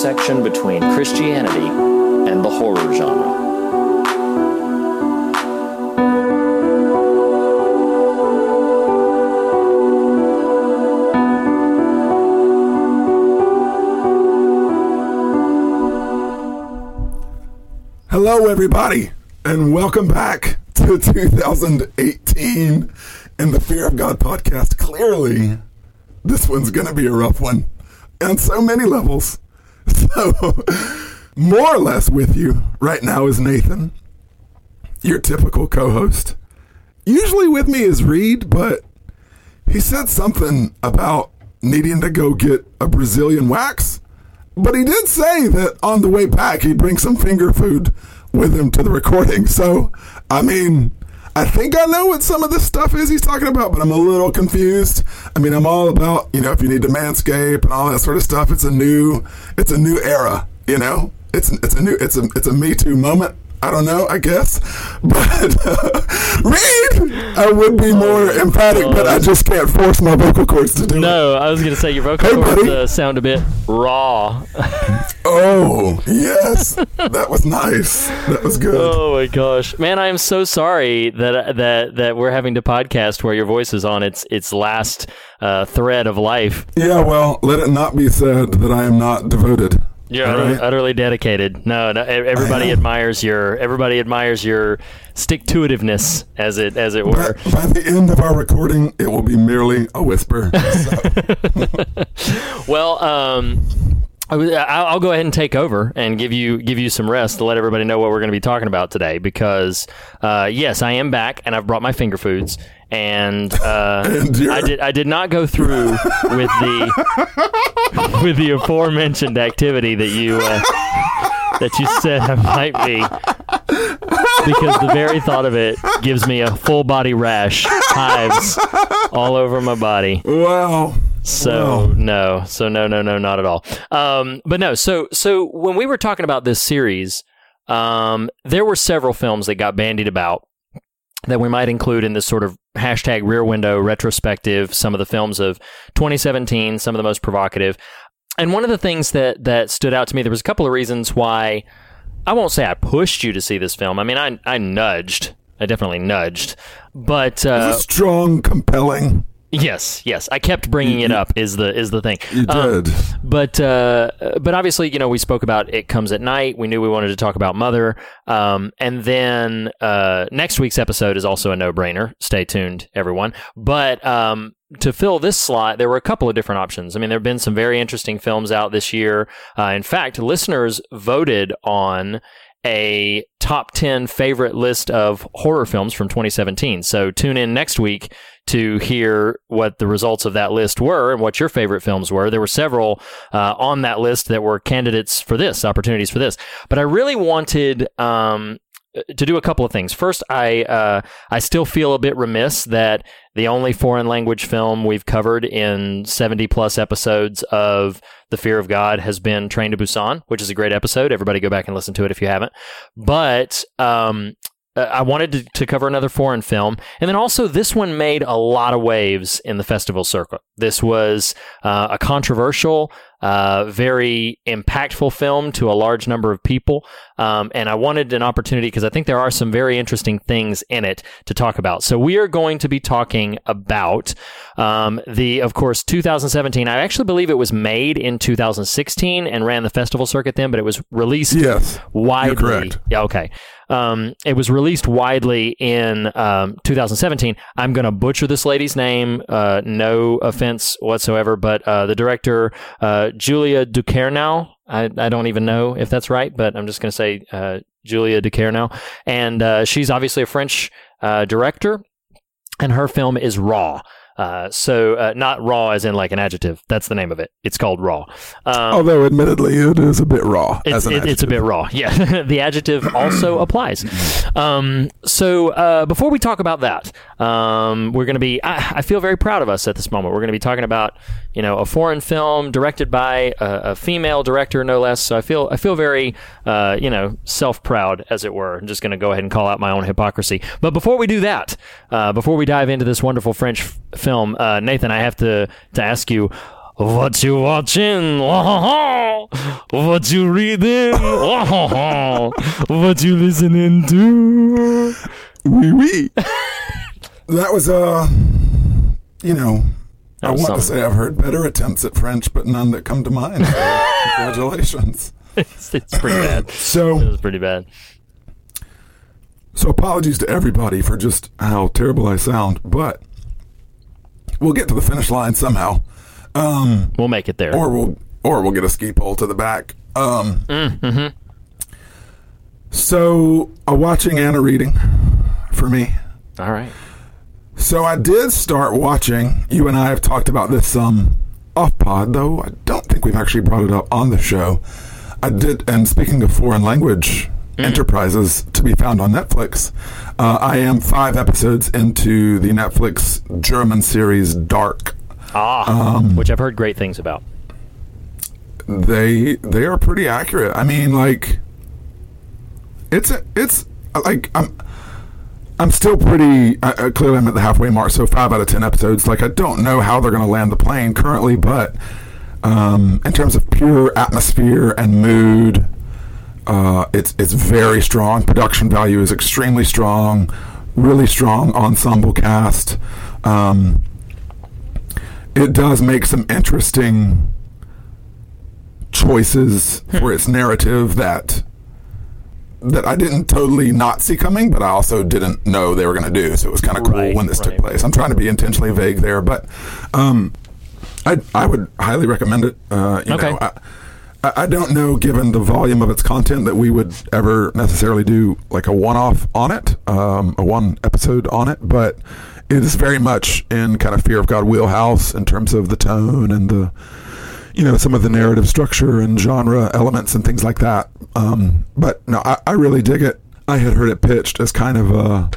Intersection between Christianity and the horror genre. Hello, everybody, and welcome back to 2018 and the Fear of God podcast. Clearly, this one's going to be a rough one on so many levels. So, more or less with you right now is Nathan, your typical co host. Usually with me is Reed, but he said something about needing to go get a Brazilian wax. But he did say that on the way back, he'd bring some finger food with him to the recording. So, I mean, I think I know what some of this stuff is he's talking about, but I'm a little confused. I mean, I'm all about, you know, if you need to manscape and all that sort of stuff, it's a new, it's a new era, you know? It's, it's a new, it's a, it's a Me Too moment. I don't know, I guess. But uh, Reed, I would be more emphatic, but I just can't force my vocal cords to do it. No, I was going to say your vocal Hey, cords uh, sound a bit raw. Oh, yes. that was nice. That was good. oh my gosh, man! I am so sorry that that that we're having to podcast where your voice is on its its last uh, thread of life. Yeah, well, let it not be said that I am not devoted. You're utterly, right? utterly dedicated. No, no, everybody admires your everybody admires your stick to itiveness, as it as it were. But by the end of our recording, it will be merely a whisper. So, Well, um, I was- I'll I'll go ahead and take over and give you give you some rest to let everybody know what we're going to be talking about today. Because uh, yes, I am back and I've brought my finger foods. And, uh, And I did. I did not go through with the with the aforementioned activity that you uh, that you said I might be, because the very thought of it gives me a full body rash, hives all over my body. wow. So Wow. no, so no, no, no, not at all. Um, but no, so so when we were talking about this series, um, there were several films that got bandied about that we might include in this sort of hashtag Rear Window retrospective. Some of the films of 2017, some of the most provocative, and one of the things that that stood out to me, there was a couple of reasons why. I won't say I pushed you to see this film. I mean, I I nudged. I definitely nudged, but uh, Strong, compelling. Yes, yes. I kept bringing it up. Is the is the thing? You Um, did. but uh, but obviously, you know, we spoke about it comes at night. We knew we wanted to talk about Mother, um, and then uh, next week's episode is also a no brainer. Stay tuned, everyone. But um, to fill this slot, there were a couple of different options. I mean, there have been some very interesting films out this year. Uh, in fact, listeners voted on a top 10 favorite list of horror films from 2017. So tune in next week to hear what the results of that list were and what your favorite films were. There were several uh, on that list that were candidates for this, opportunities for this. But I really wanted um, to do a couple of things. First, I uh, I still feel a bit remiss that the only foreign language film we've covered in 70 plus episodes of The Fear of God has been Train to Busan, which is a great episode. Everybody go back and listen to it if you haven't. But um, uh, I wanted to, to cover another foreign film. And then also, this one made a lot of waves in the festival circuit. This was uh, a controversial, uh, very impactful film to a large number of people. Um, and I wanted an opportunity because I think there are some very interesting things in it to talk about. So we are going to be talking about um, the, of course, 2017. I actually believe it was made in 2016 and ran the festival circuit then, but it was released Yes. widely. correct. Yeah, okay. Um, it was released widely in um, 2017. I'm going to butcher this lady's name. Uh, no offense whatsoever, but uh, the director, uh, Julia Ducournau. I, I don't even know if that's right, but I'm just going to say uh, Julia Ducournau, and uh, she's obviously a French uh, director, and her film is Raw. Uh, so uh, not raw as in like an adjective. That's the name of it. It's called Raw. Um, Although, admittedly, it is a bit raw. it's, as an it- it's a bit raw. Yeah, the adjective also applies. Um, so uh, before we talk about that, um, we're going to be. I, I feel very proud of us at this moment. We're going to be talking about you know a foreign film directed by a, a female director, no less. So I feel I feel very uh, you know self proud, as it were. I'm just going to go ahead and call out my own hypocrisy. But before we do that, uh, before we dive into this wonderful French f- film, uh, Nathan, I have to to ask you. What you watching? What you reading? What you listening to? Wee wee. that was uh you know I want to say I've heard better attempts at French, but none that come to mind. So congratulations. It's, it's pretty bad. so It was pretty bad. so apologies to everybody for just how terrible I sound, but we'll get to the finish line somehow. Um We'll make it there. or we'll or we'll get a ski pole to the back. Um Mm, So uh, watching Anna reading for me. All right. So I did start watching. You and I have talked about this some off pod, though I don't think we've actually brought it up on the show. I did, and speaking of foreign language enterprises to be found on Netflix, uh, I am five episodes into the Netflix German series Dark. Ah, Um, which I've heard great things about. They they are pretty accurate. I mean, like it's a, it's like I'm. I'm still pretty. Uh, uh, clearly, I'm at the halfway mark. So five out of ten episodes. Like I don't know how they're going to land the plane currently, but um, in terms of pure atmosphere and mood, uh, it's it's very strong. Production value is extremely strong. Really strong ensemble cast. Um, it does make some interesting choices for its narrative that that I didn't totally not see coming, but I also didn't know they were going to do. So it was kind of cool Right, when this right. took place. I'm trying to be intentionally vague there, but um, I I would highly recommend it. Uh, you Okay. know, I, I don't know, given the volume of its content, that we would ever necessarily do like a one-off on it, um, a one episode on it, but it is very much in kind of fear of God wheelhouse in terms of the tone and the you know some of the narrative structure and genre elements and things like that. Um, but no, I, I really dig it. I had heard it pitched as kind of a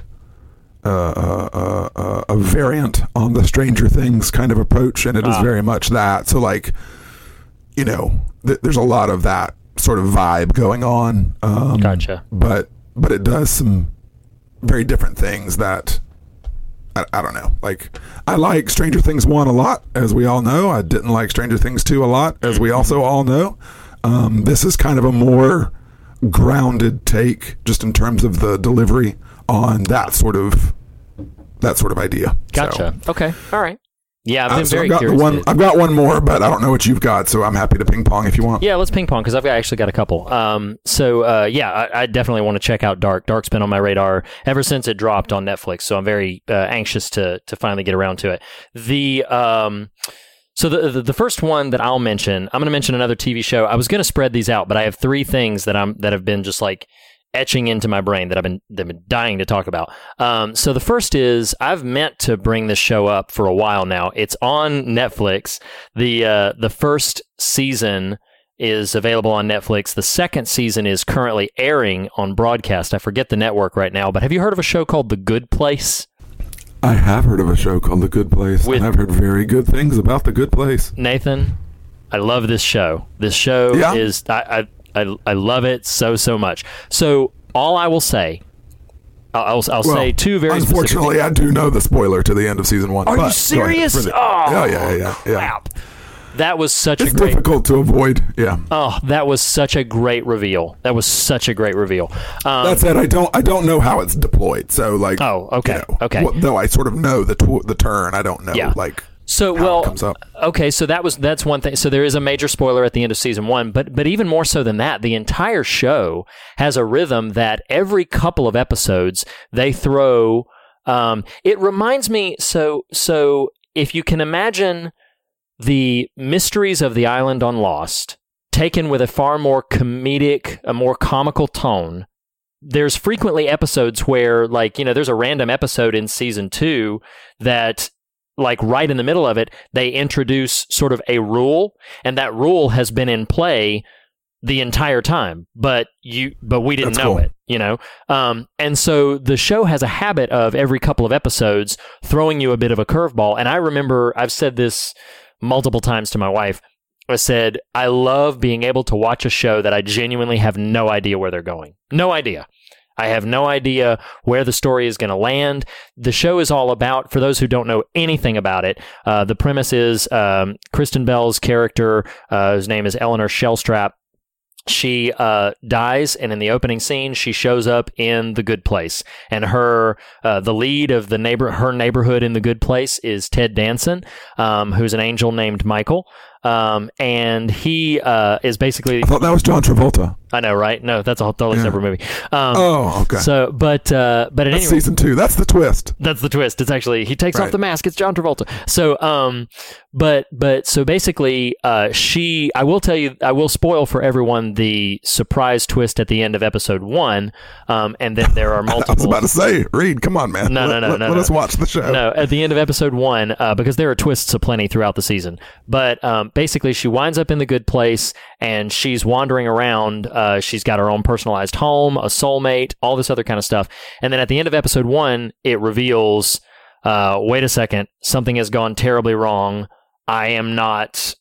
a, a, variant on the Stranger Things kind of approach, and it is Ah. very much that. So like, you know, th- there's a lot of that sort of vibe going on. Um, Gotcha. But but it does some very different things that I, I don't know. Like I like Stranger Things one a lot, as we all know. I didn't like Stranger Things two a lot, as we also all know. Um, this is kind of a more grounded take, just in terms of the delivery on that sort of that sort of idea. So, Gotcha. Okay. All right. Yeah, I've uh, been so very I've got curious. one. I've got one more, but I don't know what you've got, so I'm happy to ping pong if you want. Yeah, let's ping pong because I've got, actually got a couple. Um, so uh, yeah, I, I definitely want to check out Dark. Dark's been on my radar ever since it dropped on Netflix, so I'm very uh, anxious to to finally get around to it. The um, so the, the the first one that I'll mention, I'm going to mention another TV show. I was going to spread these out, but I have three things that I'm that have been just like etching into my brain that I've been, that I've been dying to talk about. Um, so the first is I've meant to bring this show up for a while now. It's on Netflix. The uh, the first season is available on Netflix. The second season is currently airing on broadcast. I forget the network right now, but have you heard of a show called The Good Place? I have heard of a show called The Good Place, With- and I've heard very good things about The Good Place. Nathan, I love this show. This show Yeah? is I, I I I love it so so much. So all I will say, I'll I'll, Well, say two very Unfortunately, I do know the spoiler to the end of season one. Are but you ahead, serious? Oh, yeah, yeah, yeah, yeah. That was such It's a great. difficult to avoid. Yeah. Oh, that was such a great reveal. That was such a great reveal. Um, That said, I don't. I don't know how it's deployed. So, like, Oh, okay, you know, okay. well, though I sort of know the tw- the turn, I don't know. Yeah. Like, So well, comes up. okay. So that was that's one thing. So there is a major spoiler at the end of season one, but but even more so than that, the entire show has a rhythm that every couple of episodes they throw. Um, it reminds me. So so if you can imagine the mysteries of the island on Lost taken with a far more comedic, a more comical tone there's frequently episodes where like you know there's a random episode in season two that like right in the middle of it they introduce sort of a rule and that rule has been in play the entire time but you but we didn't That's know cool. it you know? Um, and so the show has a habit of every couple of episodes throwing you a bit of a curveball and i remember i've said this multiple times to my wife i said i love being able to watch a show that i genuinely have no idea where they're going. No idea I have no idea where the story is going to land. The show is all about, for those who don't know anything about it, uh, the premise is um, Kristen Bell's character, uh, whose name is Eleanor Shellstrop, she uh, dies, and in the opening scene, she shows up in the Good Place, and her uh, the lead of the neighbor her neighborhood in the Good Place is Ted Danson, um, who's an angel named Michael, um, and he uh, is basically I thought that was John Travolta. I know right no that's a totally Yeah. separate movie. Um, Oh, okay. so, but uh, but at any rate, season two. That's the twist. that's the twist. It's actually he takes Right. off the mask. It's John Travolta. So, um, but but so basically, uh, she. I will tell you. I will spoil for everyone the surprise twist at the end of episode one. Um, and then there are multiple. I was about to say, Reed, come on, man. No, no, no, let, no, let no. us watch the show. No, at the end of episode one, uh, because there are twists aplenty throughout the season. But um, basically, she winds up in the good place and she's wandering around. Uh, she's got her own personalized home, a soulmate, all this other kind of stuff. And then at the end of episode one, it reveals uh, wait a second, something has gone terribly wrong. I am not.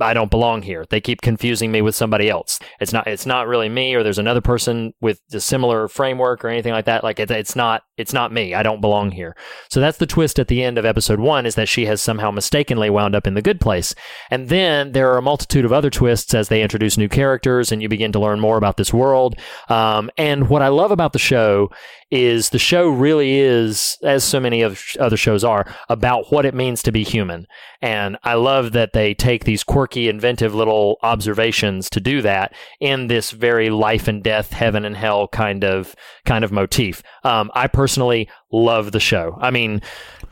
I don't belong here. They keep confusing me with somebody else. It's not. It's not really me, or there's another person with a similar framework or anything like that. Like it, it's not. It's not me. I don't belong here. So that's the twist at the end of episode one: is that she has somehow mistakenly wound up in the good place. And then there are a multitude of other twists as they introduce new characters, and you begin to learn more about this world. Um, and what I love about the show is the show really is, as so many of other shows are, about what it means to be human. And I love that they take these quirky, inventive little observations to do that in this very life and death, heaven and hell kind of kind of motif. Um, I personally love the show. I mean,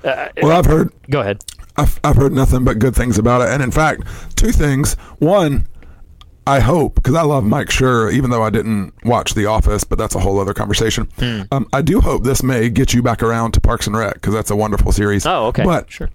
uh, Well, I've heard go ahead. I've, I've heard nothing but good things about it. And in fact, two things. One, I hope, because I love Mike Schur, even though I didn't watch The Office, but that's a whole other conversation. Hmm. Um, I do hope this may get you back around to Parks and Rec, because that's a wonderful series. Oh, okay, But sure.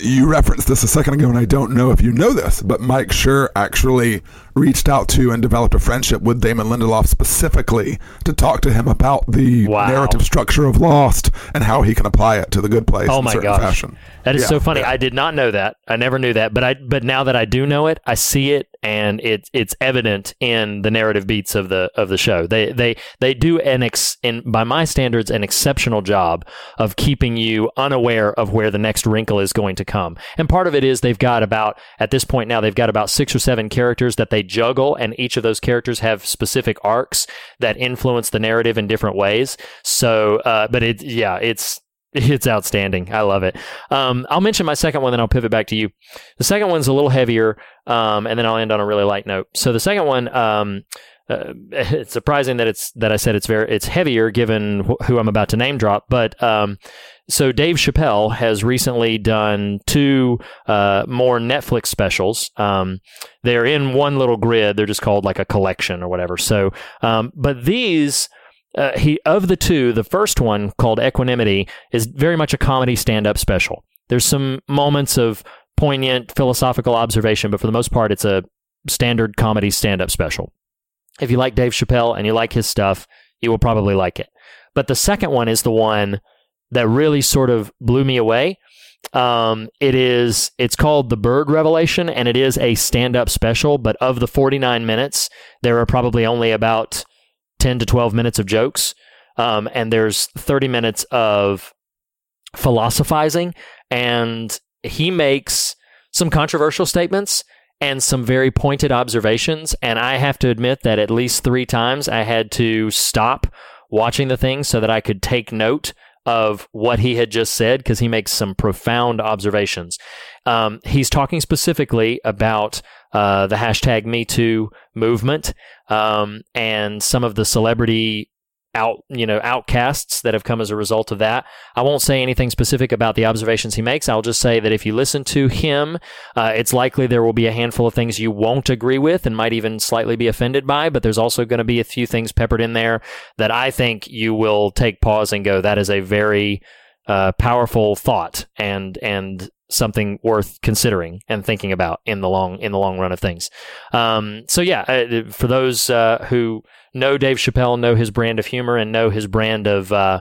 You referenced this a second ago, and I don't know if you know this, but Mike Schur actually reached out to and developed a friendship with Damon Lindelof specifically to talk to him about the Wow. narrative structure of Lost and how he can apply it to the good place Oh in my certain gosh, fashion. that is Yeah, so funny. yeah. I did not know that. I never knew that, but I but now that I do know it, I see it, and it's it's evident in the narrative beats of the of the show. They they they do an ex in by my standards an exceptional job of keeping you unaware of where the next wrinkle is going to come. And part of it is they've got about at this point now they've got about six or seven characters that they juggle, and each of those characters have specific arcs that influence the narrative in different ways. So, uh, but it yeah, it's it's outstanding. I love it. Um, I'll mention my second one, then I'll pivot back to you. The second one's a little heavier, um, and then I'll end on a really light note. So the second one, um, uh, it's surprising that it's that I said it's very it's heavier given wh- who I'm about to name drop, but um, so Dave Chappelle has recently done two uh, more Netflix specials. Um, they're in one little grid. They're just called like a collection or whatever. So, um, but these uh, he of the two, the first one called Equanimity is very much a comedy stand-up special. There's some moments of poignant philosophical observation, but for the most part, it's a standard comedy stand-up special. If you like Dave Chappelle and you like his stuff, you will probably like it. But the second one is the one that really sort of blew me away. Um, it is it's called the Bird Revelation, and it is a stand-up special. But of the 49 minutes, there are probably only about 10 to 12 minutes of jokes, um, and there's 30 minutes of philosophizing, and he makes some controversial statements and some very pointed observations. And I have to admit that at least three times I had to stop watching the thing so that I could take note of what he had just said because he makes some profound observations. Um, he's talking specifically about uh, the hashtag Me Too movement um, and some of the celebrity out you know outcasts that have come as a result of that. I won't say anything specific about the observations he makes. I'll just say that if you listen to him, uh, it's likely there will be a handful of things you won't agree with and might even slightly be offended by. But there's also going to be a few things peppered in there that I think you will take pause and go, "That is a very uh, powerful thought," and and something worth considering and thinking about in the long in the long run of things. Um, so yeah, uh, for those uh, who know Dave Chappelle, know his brand of humor, and know his brand of uh,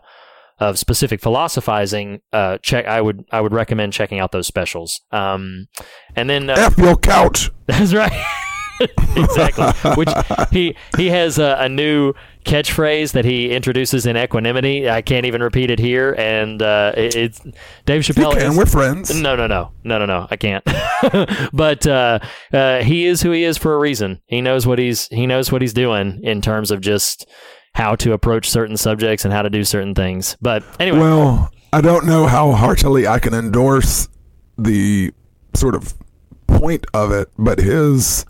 of specific philosophizing, uh, check I would I would recommend checking out those specials. Um, and then uh, F your couch. that's right. exactly. Which he he has a, a, new catchphrase that he introduces in Equanimity. I can't even repeat it here, and uh, it, it's Dave Chappelle. You can. is- We're friends. no, no, no, no, no, no. I can't. but uh, uh, he is who he is for a reason. He knows what he's he knows what he's doing in terms of just how to approach certain subjects and how to do certain things. But anyway, Well, I don't know how heartily I can endorse the sort of point of it, but his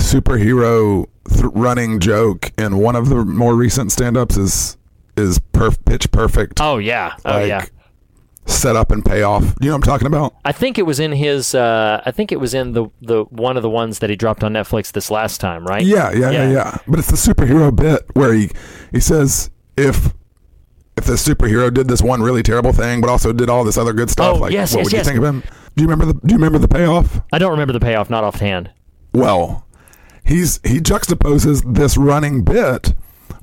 superhero th- running joke in one of the more recent stand-ups is is perf- pitch perfect. oh yeah, oh like, yeah. Set up and pay off. You know what I'm talking about? I think it was in his. Uh, I think it was in the the one of the ones that he dropped on Netflix this last time, right? Yeah, yeah, yeah, Yeah. yeah. But it's the superhero bit where he he says if if the superhero did this one really terrible thing, but also did all this other good stuff, Oh, like yes, what yes, would yes. you think of him? Do you remember the Do you remember the payoff? I don't remember the payoff, not offhand. Well, he's he juxtaposes this running bit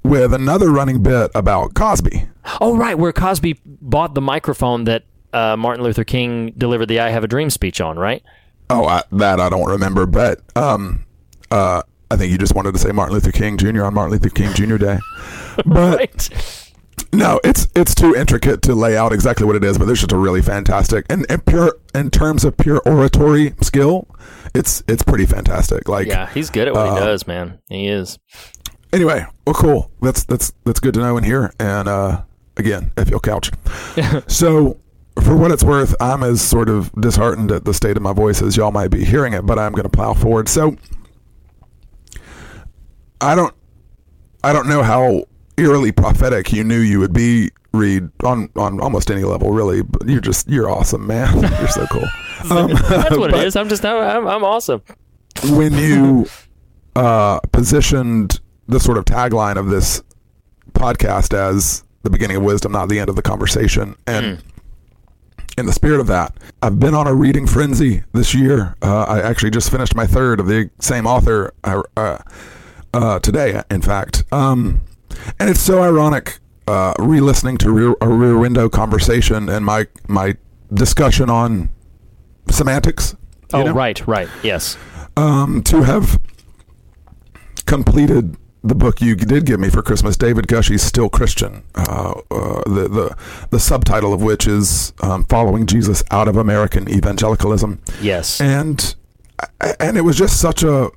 with another running bit about Cosby. Oh, right, where Cosby bought the microphone that uh, Martin Luther King delivered the "I Have a Dream" speech on, right? Oh, I, that I don't remember, but um, uh, I think you just wanted to say Martin Luther King Jr. on Martin Luther King Jr. Day. But Right. No, it's it's too intricate to lay out exactly what it is. But there's just a really fantastic and, and pure in terms of pure oratory skill, it's it's pretty fantastic. Like Yeah, he's good at what Uh, he does, man. He is. anyway, well, cool. That's that's that's good to know in here. And uh, again, if you'll couch. so, for what it's worth, I'm as sort of disheartened at the state of my voice as y'all might be hearing it, but I'm going to plow forward. So, I don't, I don't know how eerily prophetic you knew you would be. Reed on on almost any level, really. But you're just you're awesome, man. You're so cool. Um, That's what it is. I'm just I'm, I'm awesome. when you uh, positioned the sort of tagline of this podcast as the beginning of wisdom, not the end of the conversation, and in the spirit of that, I've been on a reading frenzy this year. Uh, I actually just finished my third of the same author uh, uh, uh, today, in fact. Um, and it's so ironic uh, re-listening to rear, a Rear Window conversation and my my discussion on semantics. Oh, know? right, right. Yes. um, to have completed the book you did give me for Christmas, David Gushee's "Still Christian," uh, uh, the the the subtitle of which is um, "Following Jesus Out of American Evangelicalism," Yes. and and it was just such a.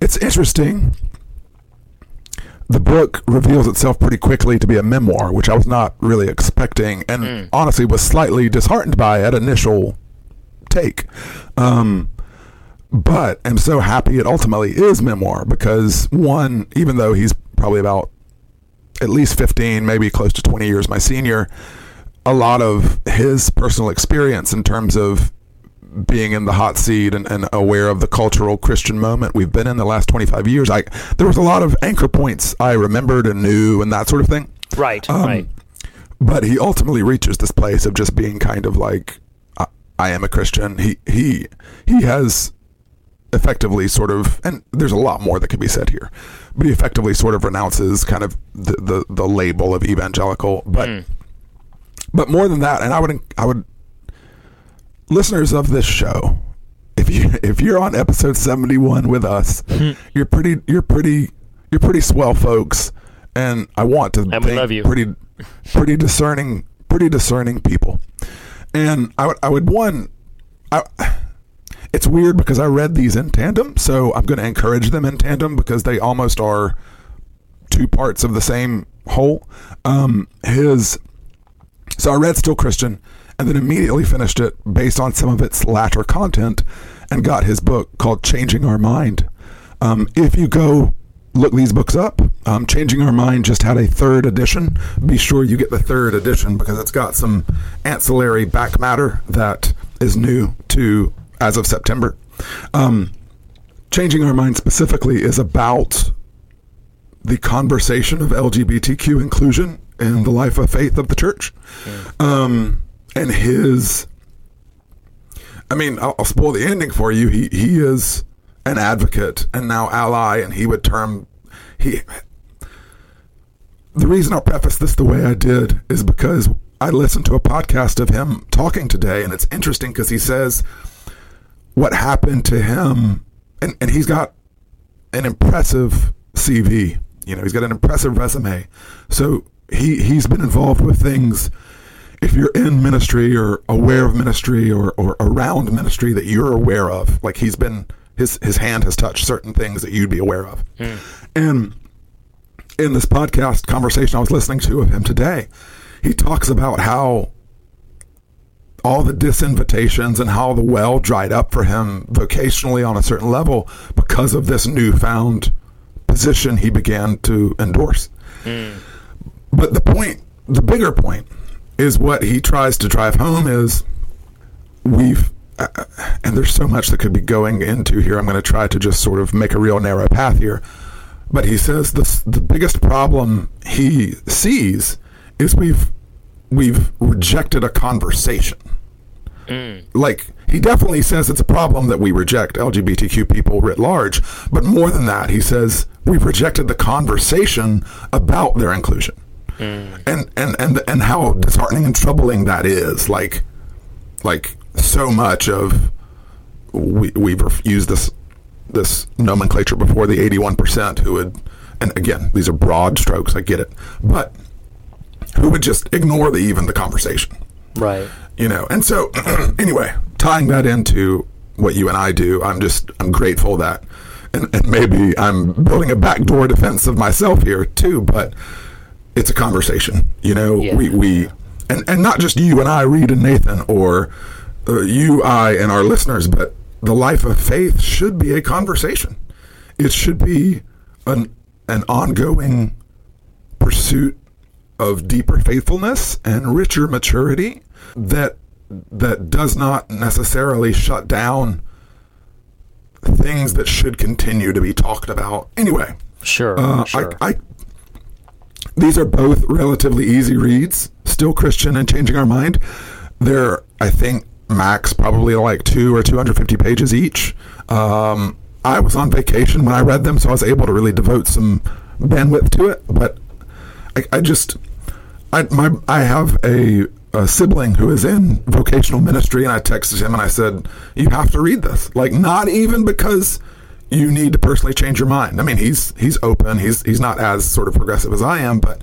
It's interesting. The book reveals itself pretty quickly to be a memoir, which I was not really expecting, and honestly was slightly disheartened by at initial take. Um, but I'm so happy it ultimately is memoir because one, even though he's probably about at least 15, maybe close to 20 years my senior, a lot of his personal experience in terms of being in the hot seat and, and aware of the cultural Christian moment we've been in the last 25 years, I there was a lot of anchor points I remembered and knew and that sort of thing. right, Um, right. But he ultimately reaches this place of just being kind of like, I, I am a Christian. He he he has effectively sort of, and there's a lot more that could be said here, but he effectively sort of renounces kind of the the, the label of evangelical. But but more than that, and I would I would listeners of this show, if you if you're on episode 71 with us, you're pretty you're pretty you're pretty swell folks, and I want to And we love you. pretty pretty discerning pretty discerning people. And I would I would one I it's weird because I read these in tandem, so I'm going to encourage them in tandem because they almost are two parts of the same whole. Um, his so I read Still Christian and then immediately finished it based on some of its latter content and got his book called Changing Our Mind. Um, if you go look these books up. Um, Changing Our Mind just had a third edition. Be sure you get the third edition because it's got some ancillary back matter that is new to as of September. Um, Changing Our Mind specifically is about the conversation of LGBTQ inclusion in the life of faith of the church. Um, and his, I mean, I'll, I'll spoil the ending for you. He he is an advocate and now ally, and he would term he. The reason I'll preface this the way I did is because I listened to a podcast of him talking today, and it's interesting because he says what happened to him, and, and he's got an impressive CV. You know, he's got an impressive resume. So he he's been involved with things. If you're in ministry or aware of ministry or, or around ministry that you're aware of, like he's been his his hand has touched certain things that you'd be aware of. Hmm. And in this podcast conversation I was listening to of him today, he talks about how all the disinvitations and how the well dried up for him vocationally on a certain level because of this newfound position he began to endorse. Hmm. But the point, the bigger point, is what he tries to drive home is we've, uh, and there's so much that could be going into here. I'm going to try to just sort of make a real narrow path here. But he says this, the biggest problem he sees is we've we've rejected a conversation. Like he definitely says it's a problem that we reject LGBTQ people writ large, but more than that, he says we've rejected the conversation about their inclusion, Mm. and and and and how disheartening and troubling that is. Like, like so much of we we've used this this nomenclature before the eighty one percent who would, and again these are broad strokes. I get it, but who would just ignore the even the conversation Right. you know and so anyway tying that into what you and i do i'm just i'm grateful that and, and maybe i'm building a backdoor defense of myself here too but it's a conversation you know Yeah. we we and and not just you and i reed and nathan or uh, you i and our listeners but the life of faith should be a conversation it should be an an ongoing pursuit of deeper faithfulness and richer maturity that that does not necessarily shut down things that should continue to be talked about. Anyway, Sure. uh, sure. I, I these are both relatively easy reads. Still Christian and changing our mind. They're I think max probably like two or two hundred fifty pages each. Um, I was on vacation when I read them, so I was able to really devote some bandwidth to it. But I, I just I my I have a, a sibling who is in vocational ministry, and I texted him and I said, "You have to read this. Like, not even because you need to personally change your mind. I mean, he's he's open. He's he's not as sort of progressive as I am, but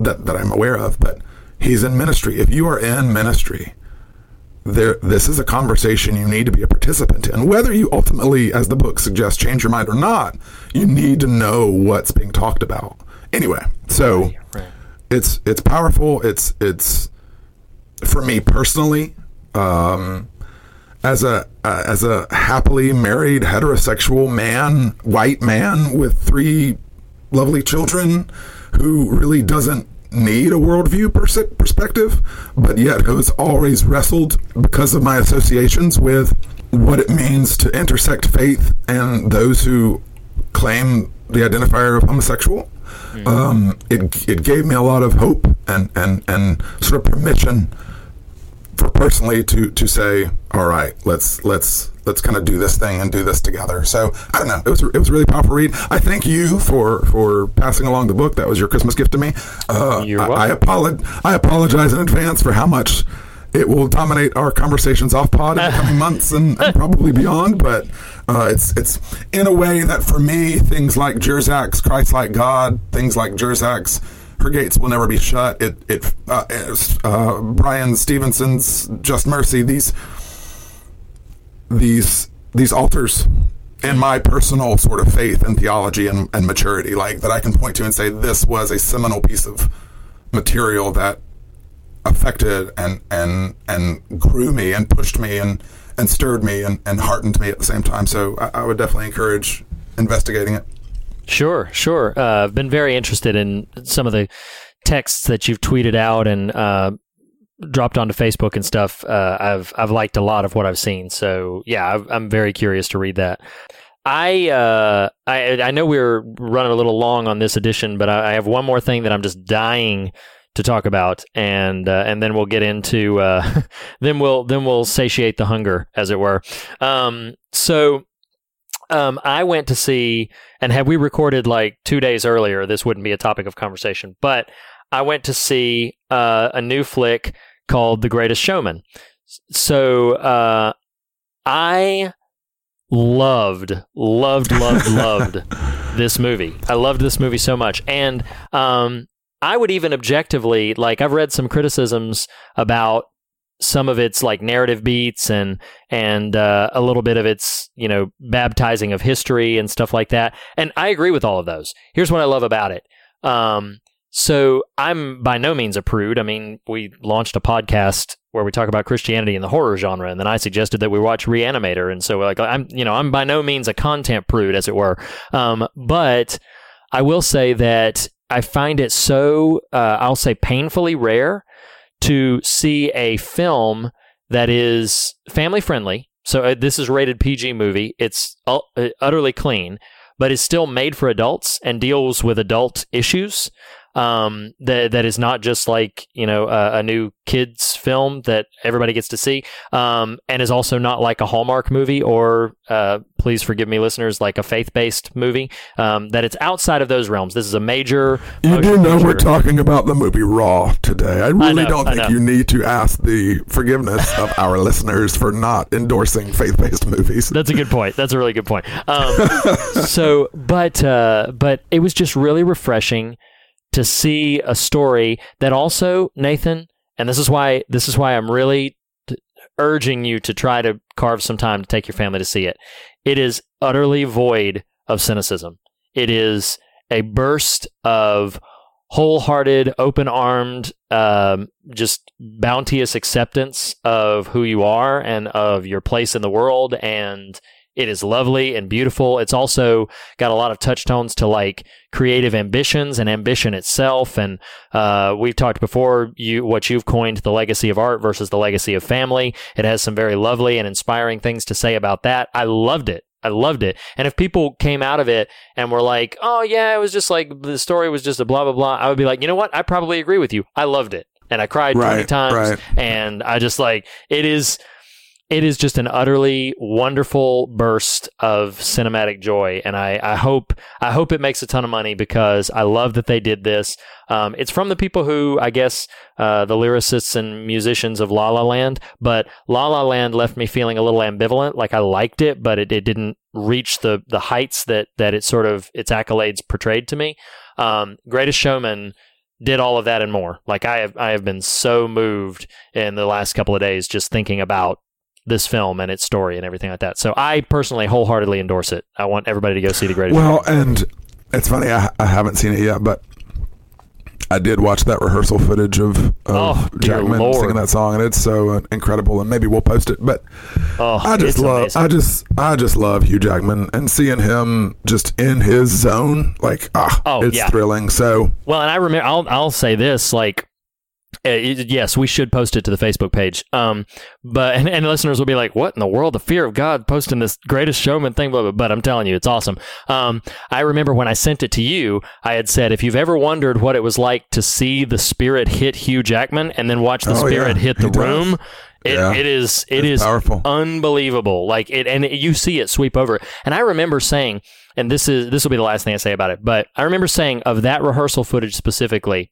that that I'm aware of. But he's in ministry. If you are in ministry, there this is a conversation you need to be a participant in whether you ultimately as the book suggests change your mind or not you need to know what's being talked about anyway so it's it's powerful it's it's for me personally um as a uh, as a happily married heterosexual man white man with three lovely children who really doesn't need a worldview pers- perspective, but yet who's always wrestled because of my associations with what it means to intersect faith and those who claim the identifier of homosexual. Um, it, it gave me a lot of hope and, and, and sort of permission for personally to to say, all right, let's let's let's kind of do this thing and do this together. So I don't know. It was it was a really powerful read. I thank you for for passing along the book. That was your Christmas gift to me. Uh, You're I, I, apolog- I apologize in advance for how much it will dominate our conversations off pod in the coming months and, and probably beyond. But uh, it's it's in a way that for me, things like Jersak's Christ like God, things like Jersak's her gates will never be shut. It it uh, uh, Bryan Stevenson's Just Mercy. These these these altars in my personal sort of faith and theology and, and maturity, like that I can point to and say this was a seminal piece of material that affected and and and grew me and pushed me and and stirred me and, and heartened me at the same time. So I, I would definitely encourage investigating it. Sure, sure. Uh, I've been very interested in some of the texts that you've tweeted out and uh, dropped onto Facebook and stuff. Uh, I've I've liked a lot of what I've seen. So yeah, I've, I'm very curious to read that. I uh, I I know we're running a little long on this edition, but I, I have one more thing that I'm just dying to talk about, and uh, and then we'll get into uh, then we'll then we'll satiate the hunger, as it were. Um, so um, I went to see, and had we recorded like two days earlier, this wouldn't be a topic of conversation. But I went to see uh, a new flick called The Greatest Showman. So uh, I loved, loved, loved, loved this movie. I loved this movie so much, and um, I would even objectively like. I've read some criticisms about some of its like narrative beats and and uh, a little bit of its you know baptizing of history and stuff like that. And I agree with all of those. Here's what I love about it. Um, so I'm by no means a prude. I mean, we launched a podcast where we talk about Christianity and the horror genre, and then I suggested that we watch Reanimator, and so like I'm, you know, I'm by no means a content prude, as it were. Um, but I will say that I find it so, uh, I'll say, painfully rare to see a film that is family friendly. So uh, this is rated PG movie. It's uh, utterly clean, but is still made for adults and deals with adult issues um, that that is not just like you know a, a, new kids film that everybody gets to see, um, and is also not like a Hallmark movie or uh, please forgive me, listeners, like a faith based movie. Um, that it's outside of those realms. This is a major. You do know we're talking about the movie Raw today. I really I know, don't think you need to ask the forgiveness of our listeners for not endorsing faith based movies. That's a good point. That's a really good point. Um, so, but uh, but it was just really refreshing to see a story that also Nathan, and this is why this is why I'm really t- urging you to try to carve some time to take your family to see it. It is utterly void of cynicism. It is a burst of wholehearted, open armed, um, just bounteous acceptance of who you are and of your place in the world and it is lovely and beautiful. It's also got a lot of touchstones to like creative ambitions and ambition itself. And uh, we've talked before you what you've coined the legacy of art versus the legacy of family. It has some very lovely and inspiring things to say about that. I loved it. I loved it. And if people came out of it and were like, "Oh yeah, it was just like the story was just a blah blah blah," I would be like, "You know what? I probably agree with you. I loved it." And I cried right, 20 times right. and I just like it is it is just an utterly wonderful burst of cinematic joy, and I, I hope I hope it makes a ton of money because I love that they did this. Um, it's from the people who I guess uh, the lyricists and musicians of La La Land, but La La Land left me feeling a little ambivalent. Like I liked it, but it, it didn't reach the the heights that that it sort of its accolades portrayed to me. Um, Greatest Showman did all of that and more. Like I have I have been so moved in the last couple of days just thinking about this film and its story and everything like that. So I personally wholeheartedly endorse it. I want everybody to go see the greatest. Well, and it's funny I, I haven't seen it yet, but I did watch that rehearsal footage of, of oh, Jackman Lord. singing that song, and it's so uh, incredible. And maybe we'll post it. But oh, I just love, amazing. I just, I just love Hugh Jackman and seeing him just in his zone. Like, ah, oh, it's yeah. thrilling. So well, and I remember, I'll, I'll say this, like uh, yes, we should post it to the Facebook page. Um, but and, and, listeners will be like, "What in the world? The fear of God posting this greatest showman thing?" Blah, blah, But I'm telling you, it's awesome. Um, I remember when I sent it to you, I had said, "If you've ever wondered what it was like to see the spirit hit Hugh Jackman and then watch the oh, spirit yeah, hit the room." Does. It, yeah. it is it it's is powerful. unbelievable like it and you see it sweep over and i remember saying and this is this will be the last thing i say about it but i remember saying of that rehearsal footage specifically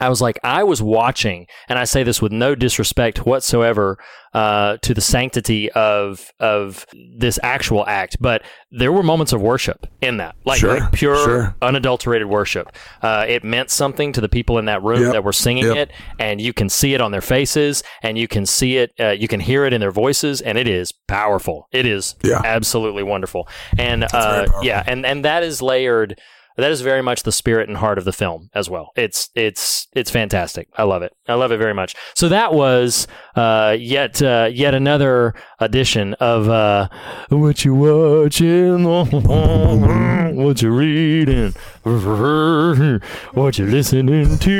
I was like, I was watching, and I say this with no disrespect whatsoever uh, to the sanctity of of this actual act, but there were moments of worship in that, like, sure, like pure, sure. unadulterated worship. Uh, it meant something to the people in that room yep, that were singing yep. it, and you can see it on their faces, and you can see it, uh, you can hear it in their voices, and it is powerful. It is yeah. absolutely wonderful, and uh, yeah, and and that is layered that is very much the spirit and heart of the film as well. It's it's it's fantastic. I love it. I love it very much. So that was uh, yet uh, yet another edition of uh, what you watching, what you reading, what you listening to.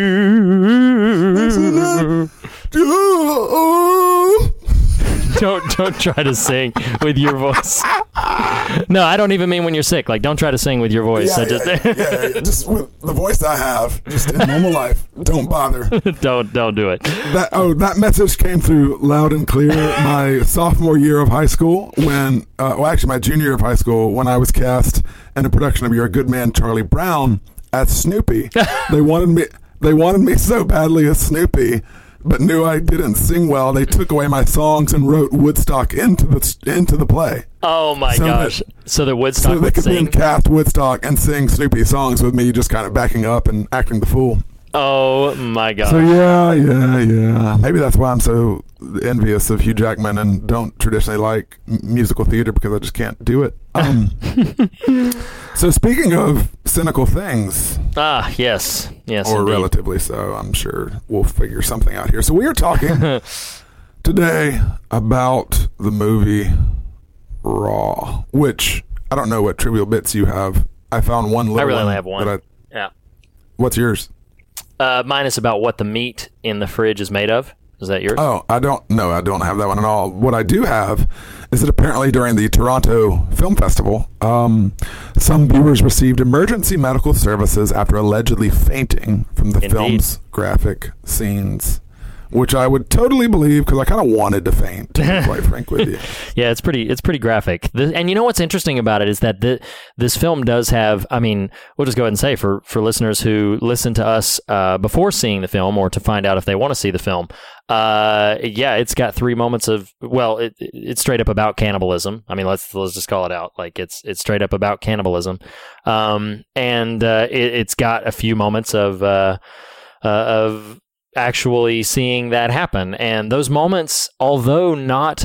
don't don't try to sing with your voice. No, I don't even mean when you're sick. Like, don't try to sing with your voice. Yeah, I just yeah, yeah, yeah, just with the voice I have, just in normal life, don't bother. don't don't do it. That oh, that message came through loud and clear my sophomore year of high school when, uh, well, actually my junior year of high school when I was cast in a production of Your Good Man Charlie Brown as Snoopy. they wanted me. They wanted me so badly as Snoopy, but knew I didn't sing well. They took away my songs and wrote Woodstock into the into the play. Oh my So gosh! that- so the Woodstock So they could be sing. in cast Woodstock and sing Snoopy songs with me, just kind of backing up and acting the fool. Oh my god. So yeah, yeah, yeah. Maybe that's why I'm so envious of Hugh Jackman and don't traditionally like musical theater because I just can't do it. Um, so speaking of cynical things, ah, yes, yes, or indeed. relatively so, I'm sure we'll figure something out here. So we are talking today about the movie Raw, which I don't know what trivial bits you have. I found one little I really one only have one. Yeah. what's yours? Uh, mine is about what the meat in the fridge is made of. Is that yours? Oh, I don't. No, I don't have that one at all. What I do have is that apparently during the Toronto Film Festival, um, some viewers received emergency medical services after allegedly fainting from the Indeed. film's graphic scenes, which I would totally believe because I kind of wanted to faint. To be quite frank with you. Yeah, it's pretty. It's pretty graphic. And you know what's interesting about it is that the, this film does have. I mean, we'll just go ahead and say for for listeners who listen to us uh, before seeing the film or to find out if they want to see the film. Uh, yeah, it's got three moments of. Well, it, it's straight up about cannibalism. I mean, let's let's just call it out. Like it's it's straight up about cannibalism. Um, and uh, it, it's got a few moments of uh, uh, of actually seeing that happen. And those moments, although not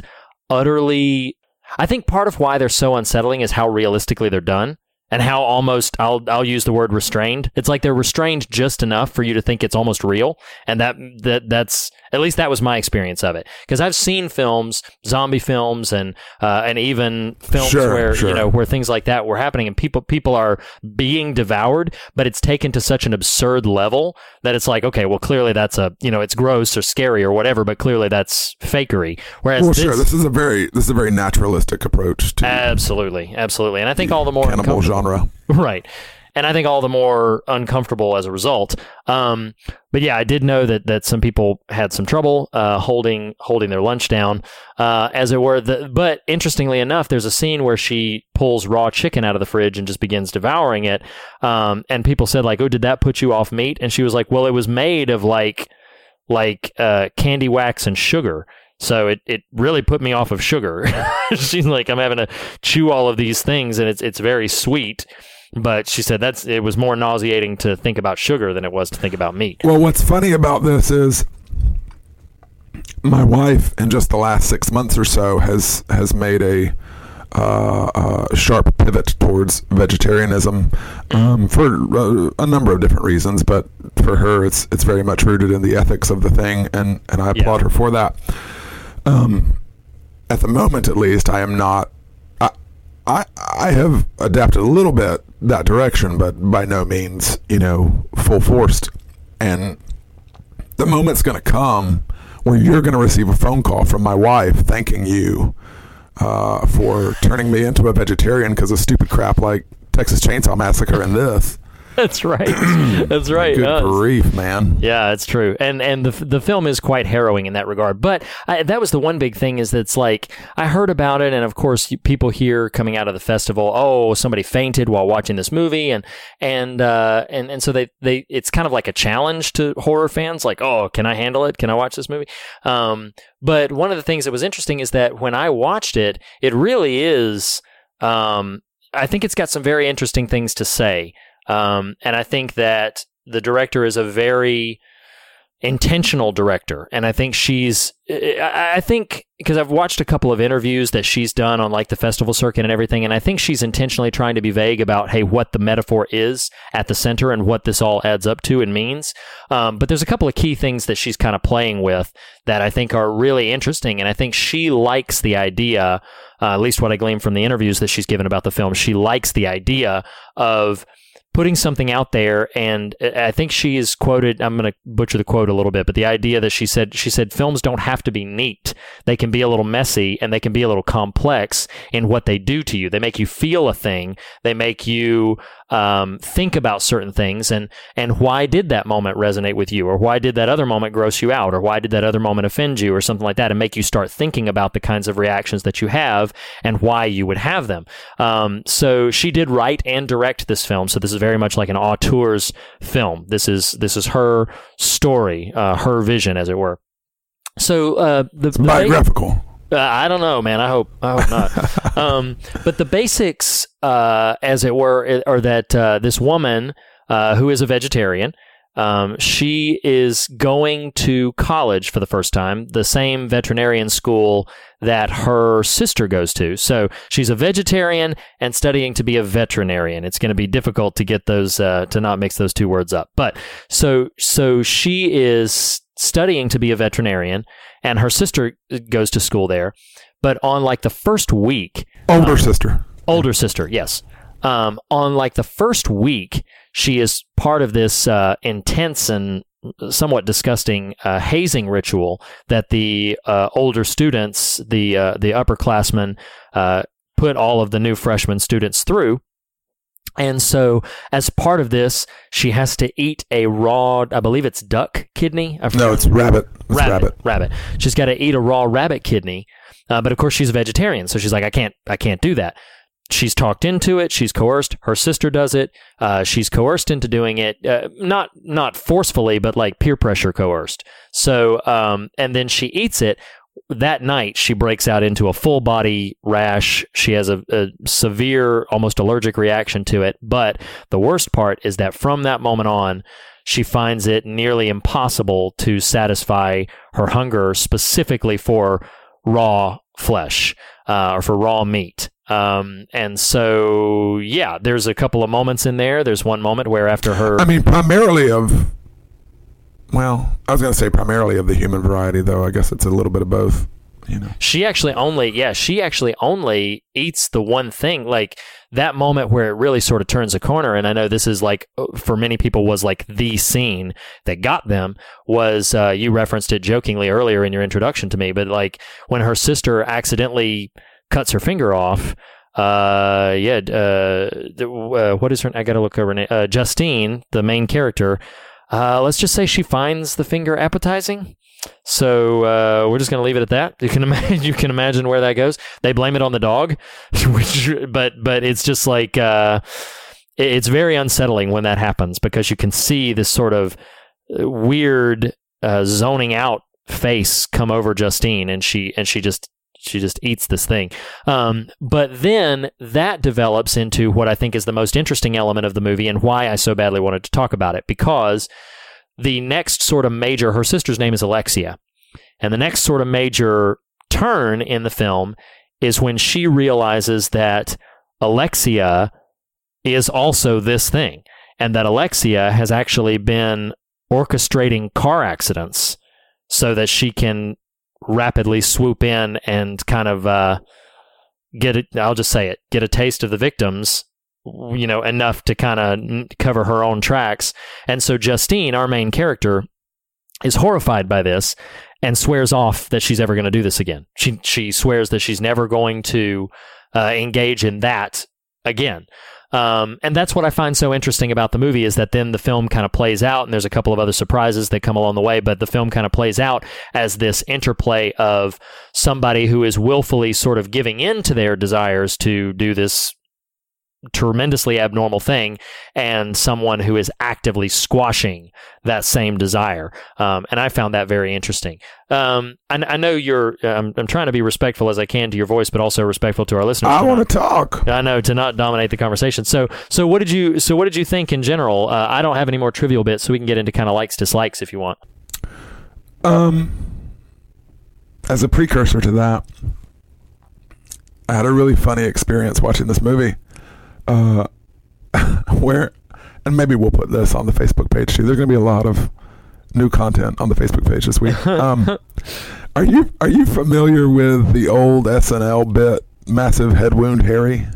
utterly I think part of why they're so unsettling is how realistically they're done and how almost I'll I'll use the word restrained. It's like they're restrained just enough for you to think it's almost real, and that that that's at least that was my experience of it. Because I've seen films, zombie films, and uh, and even films Sure, where sure. you know where things like that were happening, and people people are being devoured, but it's taken to such an absurd level that it's like, okay, well, clearly that's a you know it's gross or scary or whatever, but clearly that's fakery. Whereas Well, this, sure. This is a very this is a very naturalistic approach to Absolutely, absolutely, and I think all the more cannibal genre. right, and I think all the more uncomfortable as a result. Um, but yeah, I did know that that some people had some trouble uh, holding holding their lunch down, uh, as it were. The, but interestingly enough, there's a scene where she pulls raw chicken out of the fridge and just begins devouring it. Um, and people said like, "Oh, did that put you off meat?" And she was like, "Well, it was made of like like uh, candy wax and sugar." So it, it really put me off of sugar. She's like, I'm having to chew all of these things, and it's it's very sweet. But she said that's it was more nauseating to think about sugar than it was to think about meat. Well, what's funny about this is my wife, in just the last six months or so, has has made a uh, uh, sharp pivot towards vegetarianism um, for uh, a number of different reasons. But for her, it's it's very much rooted in the ethics of the thing, and and I Yeah. applaud her for that. Um, at the moment, at least, I am not. I, I I have adapted a little bit that direction, but by no means, you know, full forced. And the moment's going to come where you're going to receive a phone call from my wife thanking you uh, for turning me into a vegetarian because of stupid crap like Texas Chainsaw Massacre and this. That's right. That's right. Good Uh, grief, man. Yeah, it's true, and and the the film is quite harrowing in that regard. But I, that was the one big thing is that it's like I heard about it, and of course people hear coming out of the festival, oh, somebody fainted while watching this movie, and and uh, and and so they they it's kind of like a challenge to horror fans, like, oh, can I handle it? Can I watch this movie? Um, but one of the things that was interesting is that when I watched it, it really is. Um, I think it's got some very interesting things to say. Um, and I think that the director is a very intentional director. And i think she's i think because i've watched a couple of interviews that she's done on like the festival circuit and everything and i think she's intentionally trying to be vague about hey what the metaphor is at the center and what this all adds up to and means. Um, but there's a couple of key things that she's kind of playing with that i think are really interesting and i think she likes the idea uh, at least what i gleaned from the interviews that she's given about the film she likes the idea of putting something out there and I think she is quoted I'm going to butcher the quote a little bit but the idea that she said she said films don't have to be neat. They can be a little messy and they can be a little complex in what they do to you. They make you feel a thing. They make you um, think about certain things and and why did that moment resonate with you? Or why did that other moment gross you out? Or why did that other moment offend you? Or something like that and make you start thinking about the kinds of reactions that you have and why you would have them. Um, so she did write and direct this film. So this is very much like an auteur's film. This is this is her story uh, her vision as it were. So uh, the, the Biographical. Uh, I don't know, man. I hope I hope not. um, but the basics, uh, as it were, are that uh, this woman uh, who is a vegetarian, um, she is going to college for the first time, the same veterinarian school that her sister goes to. So she's a vegetarian and studying to be a veterinarian. It's going to be difficult to get those uh, to not mix those two words up. But so so she is studying to be a veterinarian, and her sister goes to school there. But on like the first week, Older sister. older sister, yes. Um, on like the first week, she is part of this uh, intense and somewhat disgusting uh, hazing ritual that the uh, older students, the uh, the upperclassmen, uh, put all of the new freshman students through. And so, as part of this, she has to eat a raw, I believe it's duck kidney. No, it's rabbit. It's rabbit, rabbit. rabbit. She's got to eat a raw rabbit kidney, uh, but of course she's a vegetarian, so she's like, I can't, I can't do that. She's talked into it. She's coerced. Her sister does it. Uh, she's coerced into doing it, uh, not not forcefully, but like peer pressure coerced. So, um, and then she eats it. That night, she breaks out into a full body rash. She has a, a severe, almost allergic reaction to it. But the worst part is that from that moment on, she finds it nearly impossible to satisfy her hunger specifically for raw flesh uh, or for raw meat. Um, and so, yeah, there's a couple of moments in there. There's one moment where after her, I mean, primarily of. Well, I was going to say primarily of the human variety, though. I guess it's a little bit of both. You know. she actually only, yeah, she actually only eats the one thing. Like that moment where it really sort of turns a corner. And I know this is like, uh, for many people, was like the scene that got them. Was uh, you referenced it jokingly earlier in your introduction to me, but like when her sister accidentally cuts her finger off. Uh, yeah. Uh, uh, what is her? I gotta look over. her name. Uh, Justine, the main character. Uh, let's just say she finds the finger appetizing. So uh, we're just going to leave it at that. You can imagine. You can imagine where that goes. They blame it on the dog, which, but but it's just like uh, it's very unsettling when that happens because you can see this sort of uh, weird uh, zoning out face come over Justine, and she and she just she just eats this thing. Um, but then that develops into what I think is the most interesting element of the movie and why I so badly wanted to talk about it because the next sort of major, her sister's name is Alexia. And the next sort of major turn in the film is when she realizes that Alexia is also this thing and that Alexia has actually been orchestrating car accidents so that she can rapidly swoop in and kind of uh, get it. I'll just say it, get a taste of the victims, you know, enough to kind of cover her own tracks. And so Justine, our main character, is horrified by this and swears off that she's ever going to do this again. She she swears that she's never going to uh, engage in that again. Um, and that's what I find so interesting about the movie is that then the film kind of plays out, and there's a couple of other surprises that come along the way, but the film kind of plays out as this interplay of somebody who is willfully sort of giving in to their desires to do this tremendously abnormal thing and someone who is actively squashing that same desire. Um, and I found that very interesting. Um, I, I know you're, I'm, I'm trying to be respectful as I can to your voice, but also respectful to our listeners. I want to talk. I know to not dominate the conversation. So, so what did you, so what did you think in general? Uh, I don't have any more trivial bits, so we can get into kind of likes, dislikes if you want. Um, as a precursor to that, I had a really funny experience watching this movie. Uh, where, and maybe we'll put this on the Facebook page too. There's going to be a lot of new content on the Facebook page this week. Um, are you are you familiar with the old SNL bit "Massive Head Wound Harry"?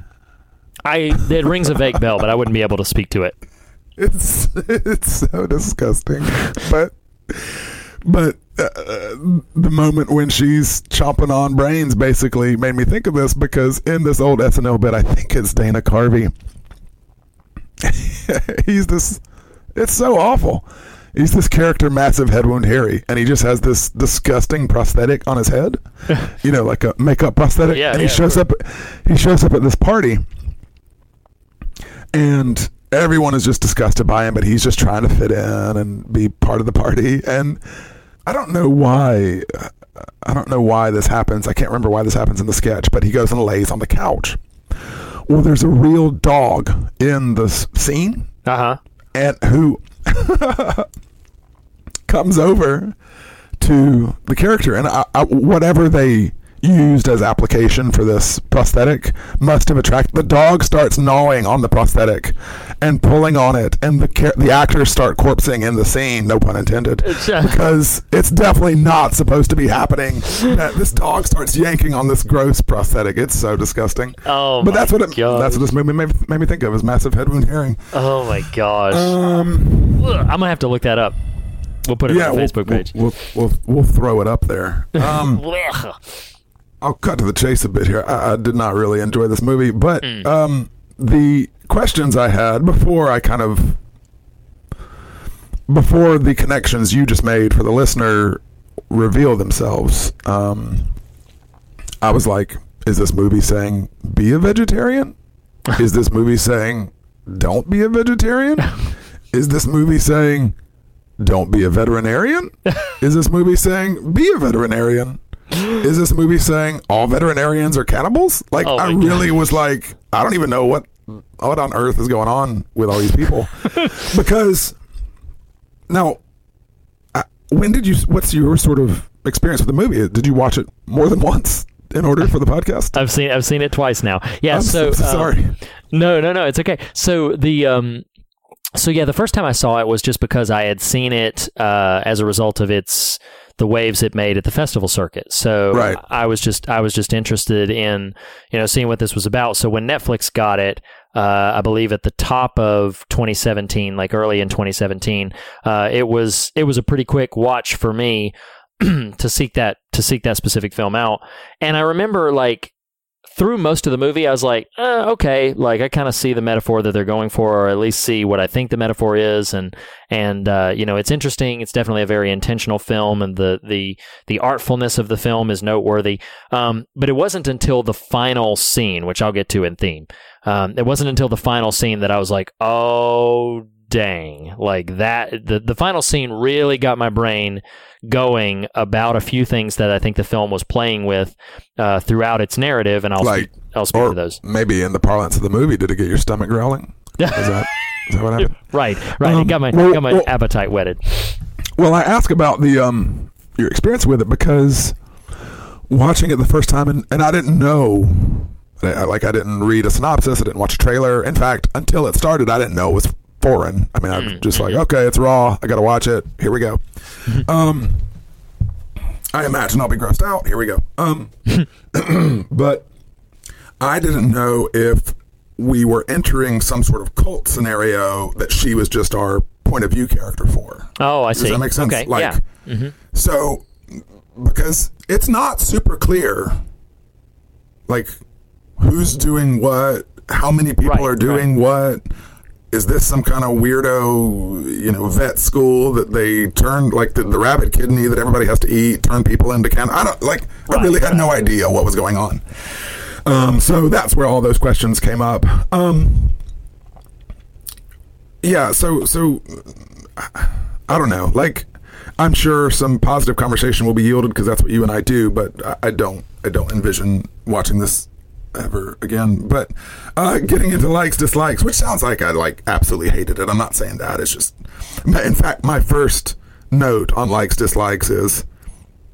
I it rings a vague bell, but I wouldn't be able to speak to it. It's it's so disgusting, but but uh, the moment when she's chomping on brains basically made me think of this because in this old SNL bit, I think it's Dana Carvey. He's this. It's so awful. He's this character, massive head wound Harry, and he just has this disgusting prosthetic on his head. you know, like a makeup prosthetic. Yeah, and he yeah, shows up. He shows up at this party, and everyone is just disgusted by him, but he's just trying to fit in and be part of the party. And I don't know why. I don't know why this happens. I can't remember why this happens in the sketch, but he goes and lays on the couch. Well, there's a real dog in the scene, Uh huh. and who comes over to the character, and I, I, whatever they used as application for this prosthetic must have attracted the dog starts gnawing on the prosthetic and pulling on it and the char- the actors start corpsing in the scene no pun intended because it's definitely not supposed to be happening this dog starts yanking on this gross prosthetic it's so disgusting Oh, but my that's what it, that's what this movie made, made me think of is massive head wound herring Oh my gosh. um I'm gonna have to look that up. We'll put it yeah on the we'll, Facebook page. we'll, we'll, we'll throw it up there um. I'll cut to the chase a bit here. I, I did not really enjoy this movie, but Hmm. um, the questions I had before I kind of before the connections you just made for the listener reveal themselves, um, I was like, "Is this movie saying be a vegetarian? Is this movie saying don't be a vegetarian? Is this movie saying don't be a veterinarian? Is this movie saying be a veterinarian?" is this movie saying all veterinarians are cannibals? Like, Oh I really was like, I don't even know what what on earth is going on with all these people because now, I, when did you? What's your sort of experience with the movie? Did you watch it more than once in order for the podcast? I've seen I've seen it twice now. Yeah. I'm so, so um, sorry. No, no, no. It's okay. So the um, so yeah, the first time I saw it was just because I had seen it uh, as a result of its the waves it made at the festival circuit. So Right. I was just I was just interested in you know seeing what this was about. So when Netflix got it, uh, I believe at the top of 2017, like early in 2017, uh, it was it was a pretty quick watch for me to seek that to seek that specific film out. And I remember like through most of the movie, I was like, uh, okay, like I kind of see the metaphor that they're going for, or at least see what I think the metaphor is, and and uh, you know, it's interesting. It's definitely a very intentional film, and the the the artfulness of the film is noteworthy. Um, but it wasn't until the final scene, which I'll get to in theme, um, it wasn't until the final scene that I was like, oh dang, like that. The the final scene really got my brain going about a few things that I think the film was playing with uh, throughout its narrative, and I'll Like, speak, I'll speak to those. maybe in the parlance of the movie, did it get your stomach growling? Is that is that what happened? Right, right. it Um, got my well- got my well- appetite whetted. Well, I ask about the um your experience with it because watching it the first time, and, and I didn't know, like I didn't read a synopsis, I didn't watch a trailer. In fact, until it started, I didn't know it was foreign. I mean, I'm just like, okay, it's raw. I got to watch it. Here we go. um, I imagine I'll be grossed out. Here we go. Um, but I didn't know if we were entering some sort of cult scenario that she was just our point of view character for. Oh, I Does see. that make sense? Okay, Like, yeah. So, because it's not super clear, like, who's doing what, how many people Right, are doing what. Is this some kind of weirdo, you know, vet school that they turned like the, the rabbit kidney that everybody has to eat, turn people into can? I don't like. I really had no idea what was going on. Um, so that's where all those questions came up. Um, yeah. So so I don't know. Like, I'm sure some positive conversation will be yielded because that's what you and I do. But I, I don't. I don't envision watching this ever again. But uh, getting into likes, dislikes, which sounds like I like absolutely hated it. I'm not saying that. It's just, in fact, my first note on likes dislikes is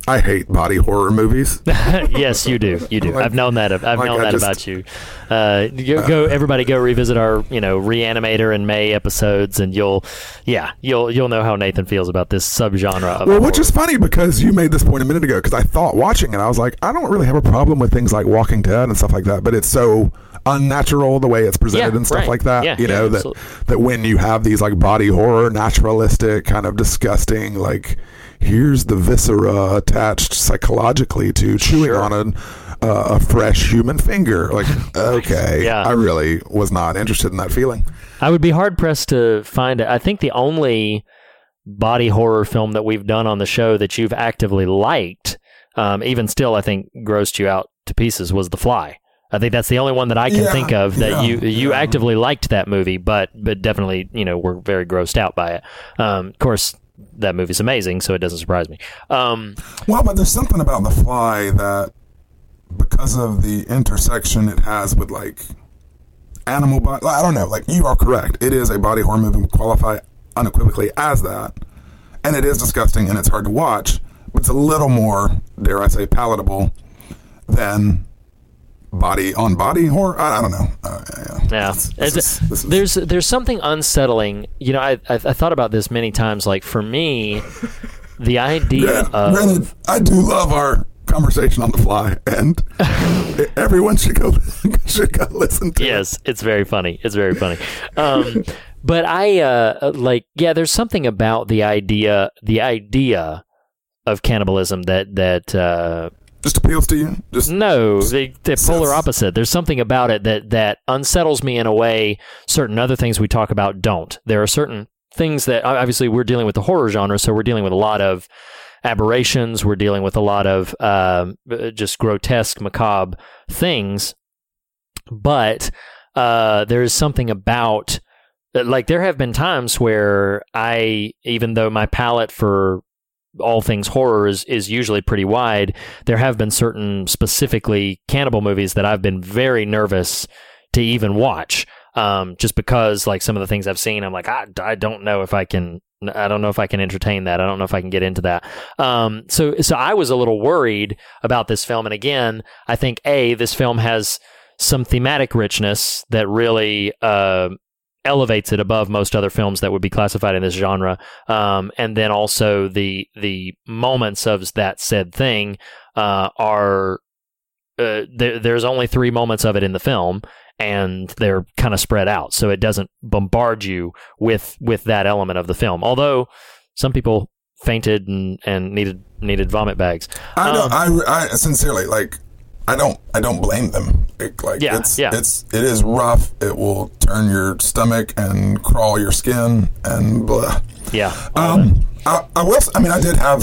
I hate body horror movies. yes, you do. You do. Like- I've known that. I've like known that just- about you. Uh, go, go, everybody, go revisit our, you know, Reanimator and May episodes, and you'll, yeah, you'll you'll know how Nathan feels about this subgenre. Of Well, which horror. is funny because you made this point a minute ago. Because I thought watching it, I was like, I don't really have a problem with things like Walking Dead and stuff like that, but it's so unnatural the way it's presented Yeah, and stuff right. like that. Yeah, you yeah, know that absolutely. that when you have these like body horror, naturalistic, kind of disgusting, like here's the viscera attached psychologically to chewing Sure. on a uh, a fresh human finger. Like, okay, Yeah. I really was not interested in that feeling. I would be hard pressed to find it. I think the only body horror film that we've done on the show that you've actively liked, um, even still, I think grossed you out to pieces, was The Fly. I think that's the only one that I can Yeah, think of that yeah, you you actively liked that movie, but but definitely you know were very grossed out by it. Um, of course, that movie's amazing, so it doesn't surprise me. Um, Well, but there's something about the fly that, because of the intersection it has with like animal body, I don't know. Like you are correct. It is a body horror movie. Would qualify unequivocally as that, and it is disgusting and it's hard to watch. But it's a little more, dare I say, palatable than body on body horror. I, I don't know. Uh, yeah. Yeah, This- this is- this is- there's there's something unsettling. You know, I, I I thought about this many times. Like for me, the idea Granted, of granted, I do love our conversation on the fly, and everyone should go should go listen to. it. yes, it's very funny. It's very funny. Um, but I uh, like yeah. There's something about the idea the idea of cannibalism that that uh, Just appeals to you. Just no, they, they're polar opposite. There's something about it that that unsettles me in a way certain other things we talk about don't. There are certain things that obviously we're dealing with the horror genre, so we're dealing with a lot of aberrations. We're dealing with a lot of um, uh, just grotesque, macabre things. But uh, there is something about like there have been times where I, even though my palate for all things horror is, is usually pretty wide, there have been certain specifically cannibal movies that I've been very nervous to even watch. Um, just because like some of the things I've seen, I'm like, I, I don't know if I can, I don't know if I can entertain that. I don't know if I can get into that. Um, so, so I was a little worried about this film. And again, I think A, this film has some thematic richness that really, uh, elevates it above most other films that would be classified in this genre. Um, and then also the the moments of that said thing uh, are uh, there, there's only three moments of it in the film, and they're kind of spread out, so it doesn't bombard you with with that element of the film. Although some people fainted and, and needed needed vomit bags. I don't. Um, I, I sincerely like. I don't. I don't blame them. It, like Yeah, it's yeah. it's it is rough. It will turn your stomach and crawl your skin and blah. yeah, Um, I, I will. I mean, I did have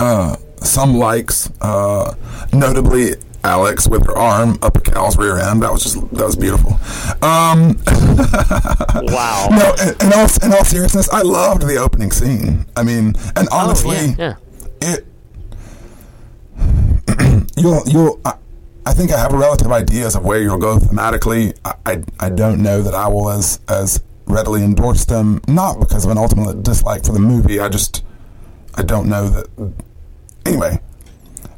uh, some likes, uh, notably Alex with her arm up a cow's rear end. That was just that was beautiful. Um, wow. no, in, in all in all seriousness, I loved the opening scene. I mean, and honestly, oh, yeah, yeah. it you'll you'll I, I think I have a relative ideas of where you'll go thematically. I, I I don't know that I will as as readily endorse them, not because of an ultimate dislike for the movie. I just I don't know that. Anyway,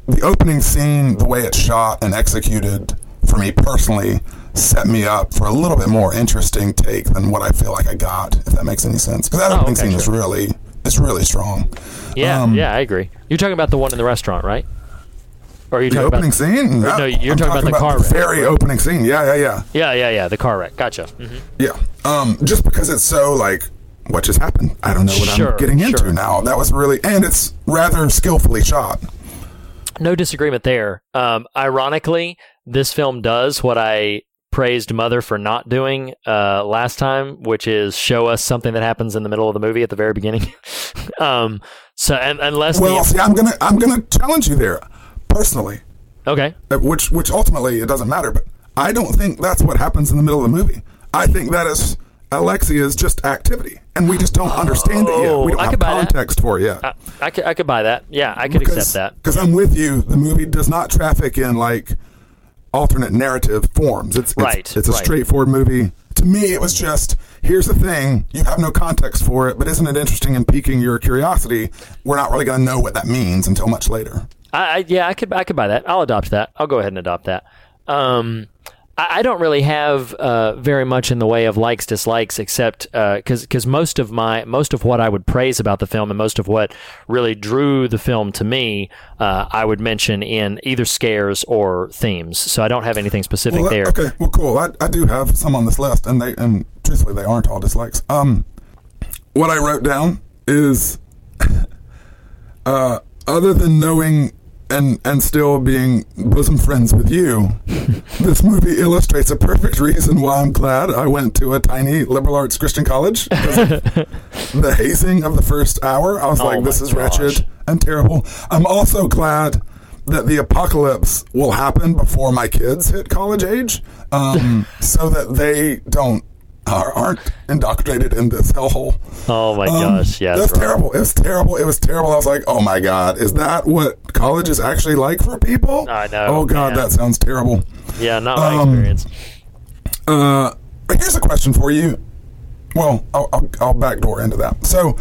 the opening scene, the way it's shot and executed, for me personally, set me up for a little bit more interesting take than what I feel like I got. If that makes any sense, because that Oh, opening okay, scene is really is really strong. Yeah, Um, yeah, I agree. You're talking about the one in the restaurant, right? Or are you The talking opening about? scene? no, Yeah, you're I'm talking about the car the wreck, very opening scene. Yeah, yeah, yeah, Yeah, yeah, yeah. The car wreck. Gotcha. hmm yeah. Um, just because it's so like, what just happened? I don't know what Sure, I'm getting into sure. now. That was really, and it's rather skillfully shot. No disagreement there. Um, ironically, this film does what I praised Mother for not doing uh, last time, which is show us something that happens in the middle of the movie at the very beginning. um, so, and, unless Well, the see, I'm gonna, I'm gonna challenge you there, personally. okay, Uh, Which, which ultimately it doesn't matter. But I don't think that's what happens in the middle of the movie. I think that is Alexia's just activity, and we just don't understand it yet. Oh, We don't I have could buy that. context for it yet. I, I could I could buy that. Yeah, I could accept that. Because I'm with you. The movie does not traffic in like alternate narrative forms. It's, it's Right, It's a right. straightforward movie. to me, it was just here's the thing: you have no context for it, but isn't it interesting and piquing your curiosity? We're not really going to know what that means until much later. I, I yeah, I could I could buy that. I'll adopt that. I'll go ahead and adopt that. Um, I, I don't really have uh, very much in the way of likes dislikes, except because because most of my most of what I would praise about the film and most of what really drew the film to me, uh, I would mention in either scares or themes. So I don't have anything specific Well, there. okay, well, cool. I, I do have some on this list, and they and truthfully, they aren't all dislikes. Um, what I wrote down is, uh, other than knowing and and still being bosom friends with you, this movie illustrates a perfect reason why I'm glad I went to a tiny liberal arts Christian college. because the hazing of the first hour, I was Oh like, this is gosh. wretched and terrible. I'm also glad that the apocalypse will happen before my kids hit college age, um, so that they don't are, aren't indoctrinated in this hellhole. Oh my Um, gosh, yeah, that's terrible. It was terrible. It was terrible. I was like, oh my god, is that what college is actually like for people? I know, Oh god, man. that sounds terrible. Yeah, not my Um, experience. Uh, here's a question for you. Well, I'll, I'll, I'll backdoor into that. So,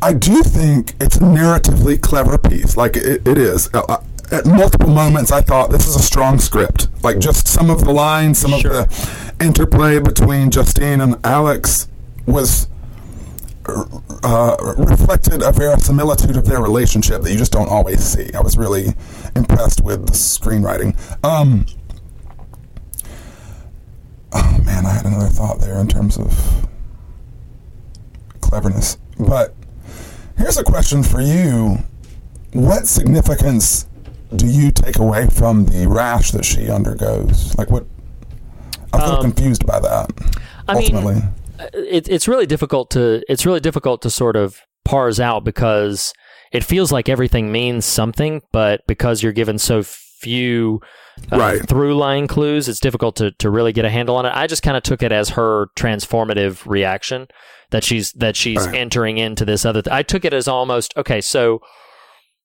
I do think it's a narratively clever piece. Like it, it is. Uh, uh, at multiple moments, I thought this is a strong script. Like just some of the lines, some Sure. of the interplay between Justine and Alex was uh, reflected a verisimilitude of their relationship that you just don't always see. I was really impressed with the screenwriting. Um, oh man, I had another thought there in terms of cleverness. But here's a question for you: What significance do you take away from the rash that she undergoes? Like, what? I'm a little confused by that. Um, I mean, ultimately. it, it's really difficult to it's really difficult to sort of parse out because it feels like everything means something, but because you're given so few uh, Right. through line clues, it's difficult to, to really get a handle on it. I just kind of took it as her transformative reaction that she's that she's Right. entering into this other. Th- I took it as almost okay. So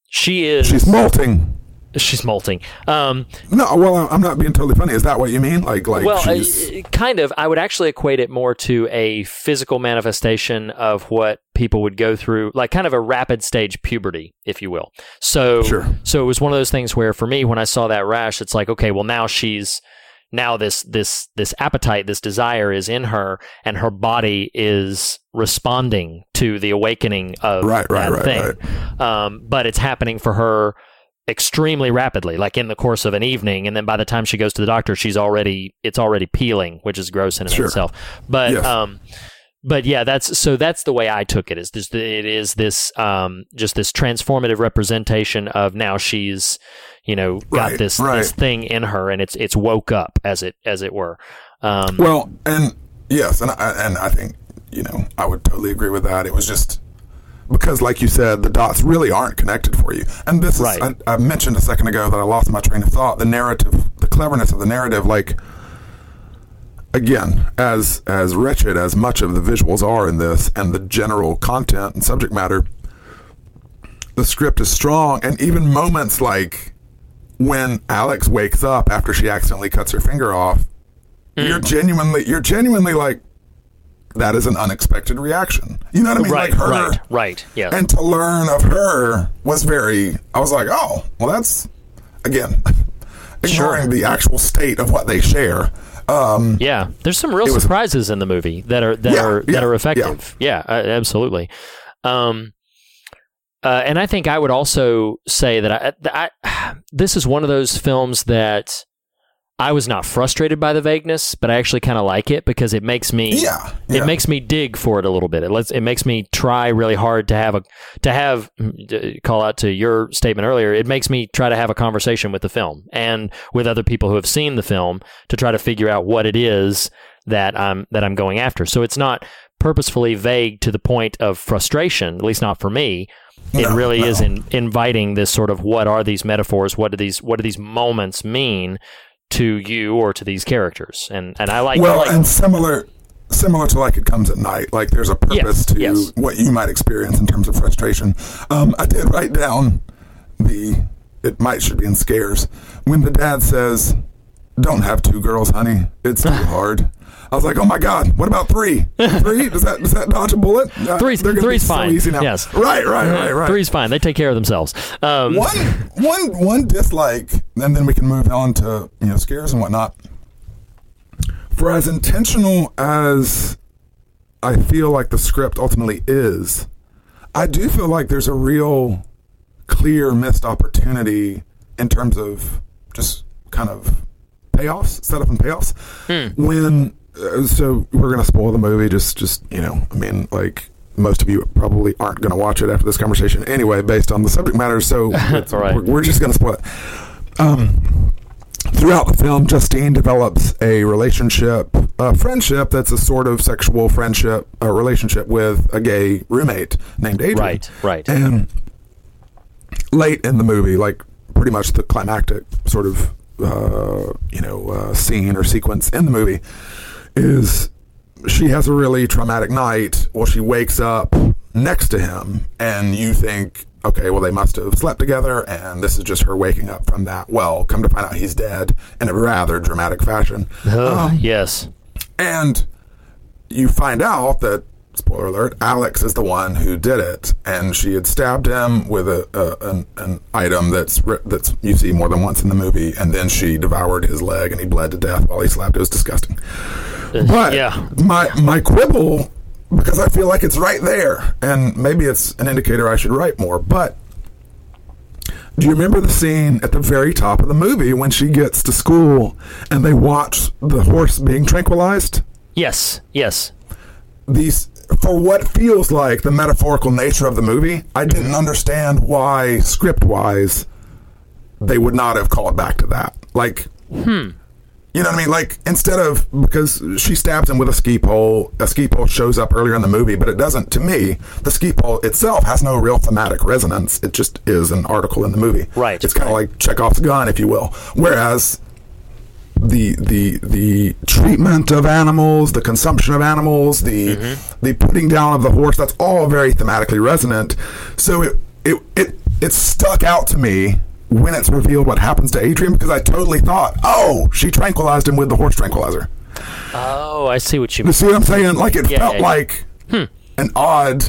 she is She's molting. She's molting. Um, No, well, I'm not being totally funny. Is that what you mean? Like, like well, uh, kind of. I would actually equate it more to a physical manifestation of what people would go through, like kind of a rapid stage puberty, if you will. So, Sure. so it was one of those things where, for me, when I saw that rash, it's like, okay, well, now she's now this this this appetite, this desire is in her, and her body is responding to the awakening of Right, right, that right, thing. Um, but it's happening for her extremely rapidly, like in the course of an evening, and then by the time she goes to the doctor, she's already it's already peeling, which is gross in and Sure. itself. But Yes. um, but yeah, that's so that's the way I took it. Is this it is this um just this transformative representation of now she's you know got Right, this right. this thing in her and it's it's woke up as it as it were. Um, well, and yes, and I, and I think you know I would totally agree with that. It was just because, like you said, the dots really aren't connected for you. And this Right. is I, I mentioned a second ago that I lost my train of thought. The narrative, the cleverness of the narrative, like again, as as wretched as much of the visuals are in this, and the general content and subject matter, the script is strong, and even moments like when Alex wakes up after she accidentally cuts her finger off, you're mm. genuinely you're genuinely like that is an unexpected reaction. You know what I mean? right, like her right, right. Yeah. and to learn of her was very I was like, "Oh, well that's again ignoring the actual state of what they share." Um Yeah, there's some real surprises in the movie that are that Yeah, are yeah, that are effective. Yeah, uh, absolutely. Um, uh, and I think I would also say that I, I this is one of those films that I was not frustrated by the vagueness, but I actually kind of like it because it makes me Yeah, it makes me dig for it a little bit. It lets it makes me try really hard to have a to have uh, call out to your statement earlier. It makes me try to have a conversation with the film and with other people who have seen the film to try to figure out what it is that I'm that I'm going after. So it's not purposefully vague to the point of frustration, at least not for me. It No, really no. is in, inviting this sort of what are these metaphors? What do these what do these moments mean to you or to these characters? And and I like I well, like and similar similar to like it comes at night. Like there's a purpose Yes, to yes. what you might experience in terms of frustration. Um, I did write down the it might should be in scares when the dad says, don't have two girls, honey. It's too hard. I was like, oh my god, what about three? Three? Does that does that dodge a bullet? Uh, Three's- three's so fine. easy now. Yes. Right, right, right, right. Three's fine. They take care of themselves. Um, one one one dislike, and then we can move on to you know scares and whatnot. For as intentional as I feel like the script ultimately is, I do feel like there's a real clear missed opportunity in terms of just kind of payoffs, setup and payoffs. When uh, so we're gonna spoil the movie. Just just you know, I mean, like most of you probably aren't gonna watch it after this conversation anyway, based on the subject matter. So it's all right. We're, we're just gonna spoil it. Um, throughout the film, Justine develops a relationship, a friendship that's a sort of sexual friendship, a relationship with a gay roommate named Adrian. Right, right. And late in the movie, like pretty much the climactic sort of uh, you know uh, scene or sequence in the movie is she has a really traumatic night. Well, she wakes up next to him, and you think, okay, well, they must have slept together, and this is just her waking up from that. Well, come to find out, he's dead in a rather dramatic fashion. ugh, um, yes. And you find out that, spoiler alert, Alex is the one who did it, and she had stabbed him with a, a an, an item that's that's you see more than once in the movie, and then she devoured his leg, and he bled to death while he slept. It was disgusting. Uh, but yeah. my my quibble, because I feel like it's right there, and maybe it's an indicator I should write more, but. Do you remember the scene at the very top of the movie when she gets to school and they watch the horse being tranquilized? Yes. Yes. these for what feels like the metaphorical nature of the movie, I didn't understand why script wise they would not have called back to that. Like, hmm. You know what I mean? Like instead of because she stabs him with a ski pole, a ski pole shows up earlier in the movie, but it doesn't. To me, the ski pole itself has no real thematic resonance. It just is an article in the movie. Right, It's kind of like Chekhov's gun, if you will. Whereas the the the treatment of animals, the consumption of animals, the the putting down of the horse, that's all very thematically resonant. So it it it it stuck out to me when it's revealed what happens to Adrian because I totally thought, oh, she tranquilized him with the horse tranquilizer. Oh, I see what you mean. You see what I'm saying? Like it Yeah, felt yeah. like an odd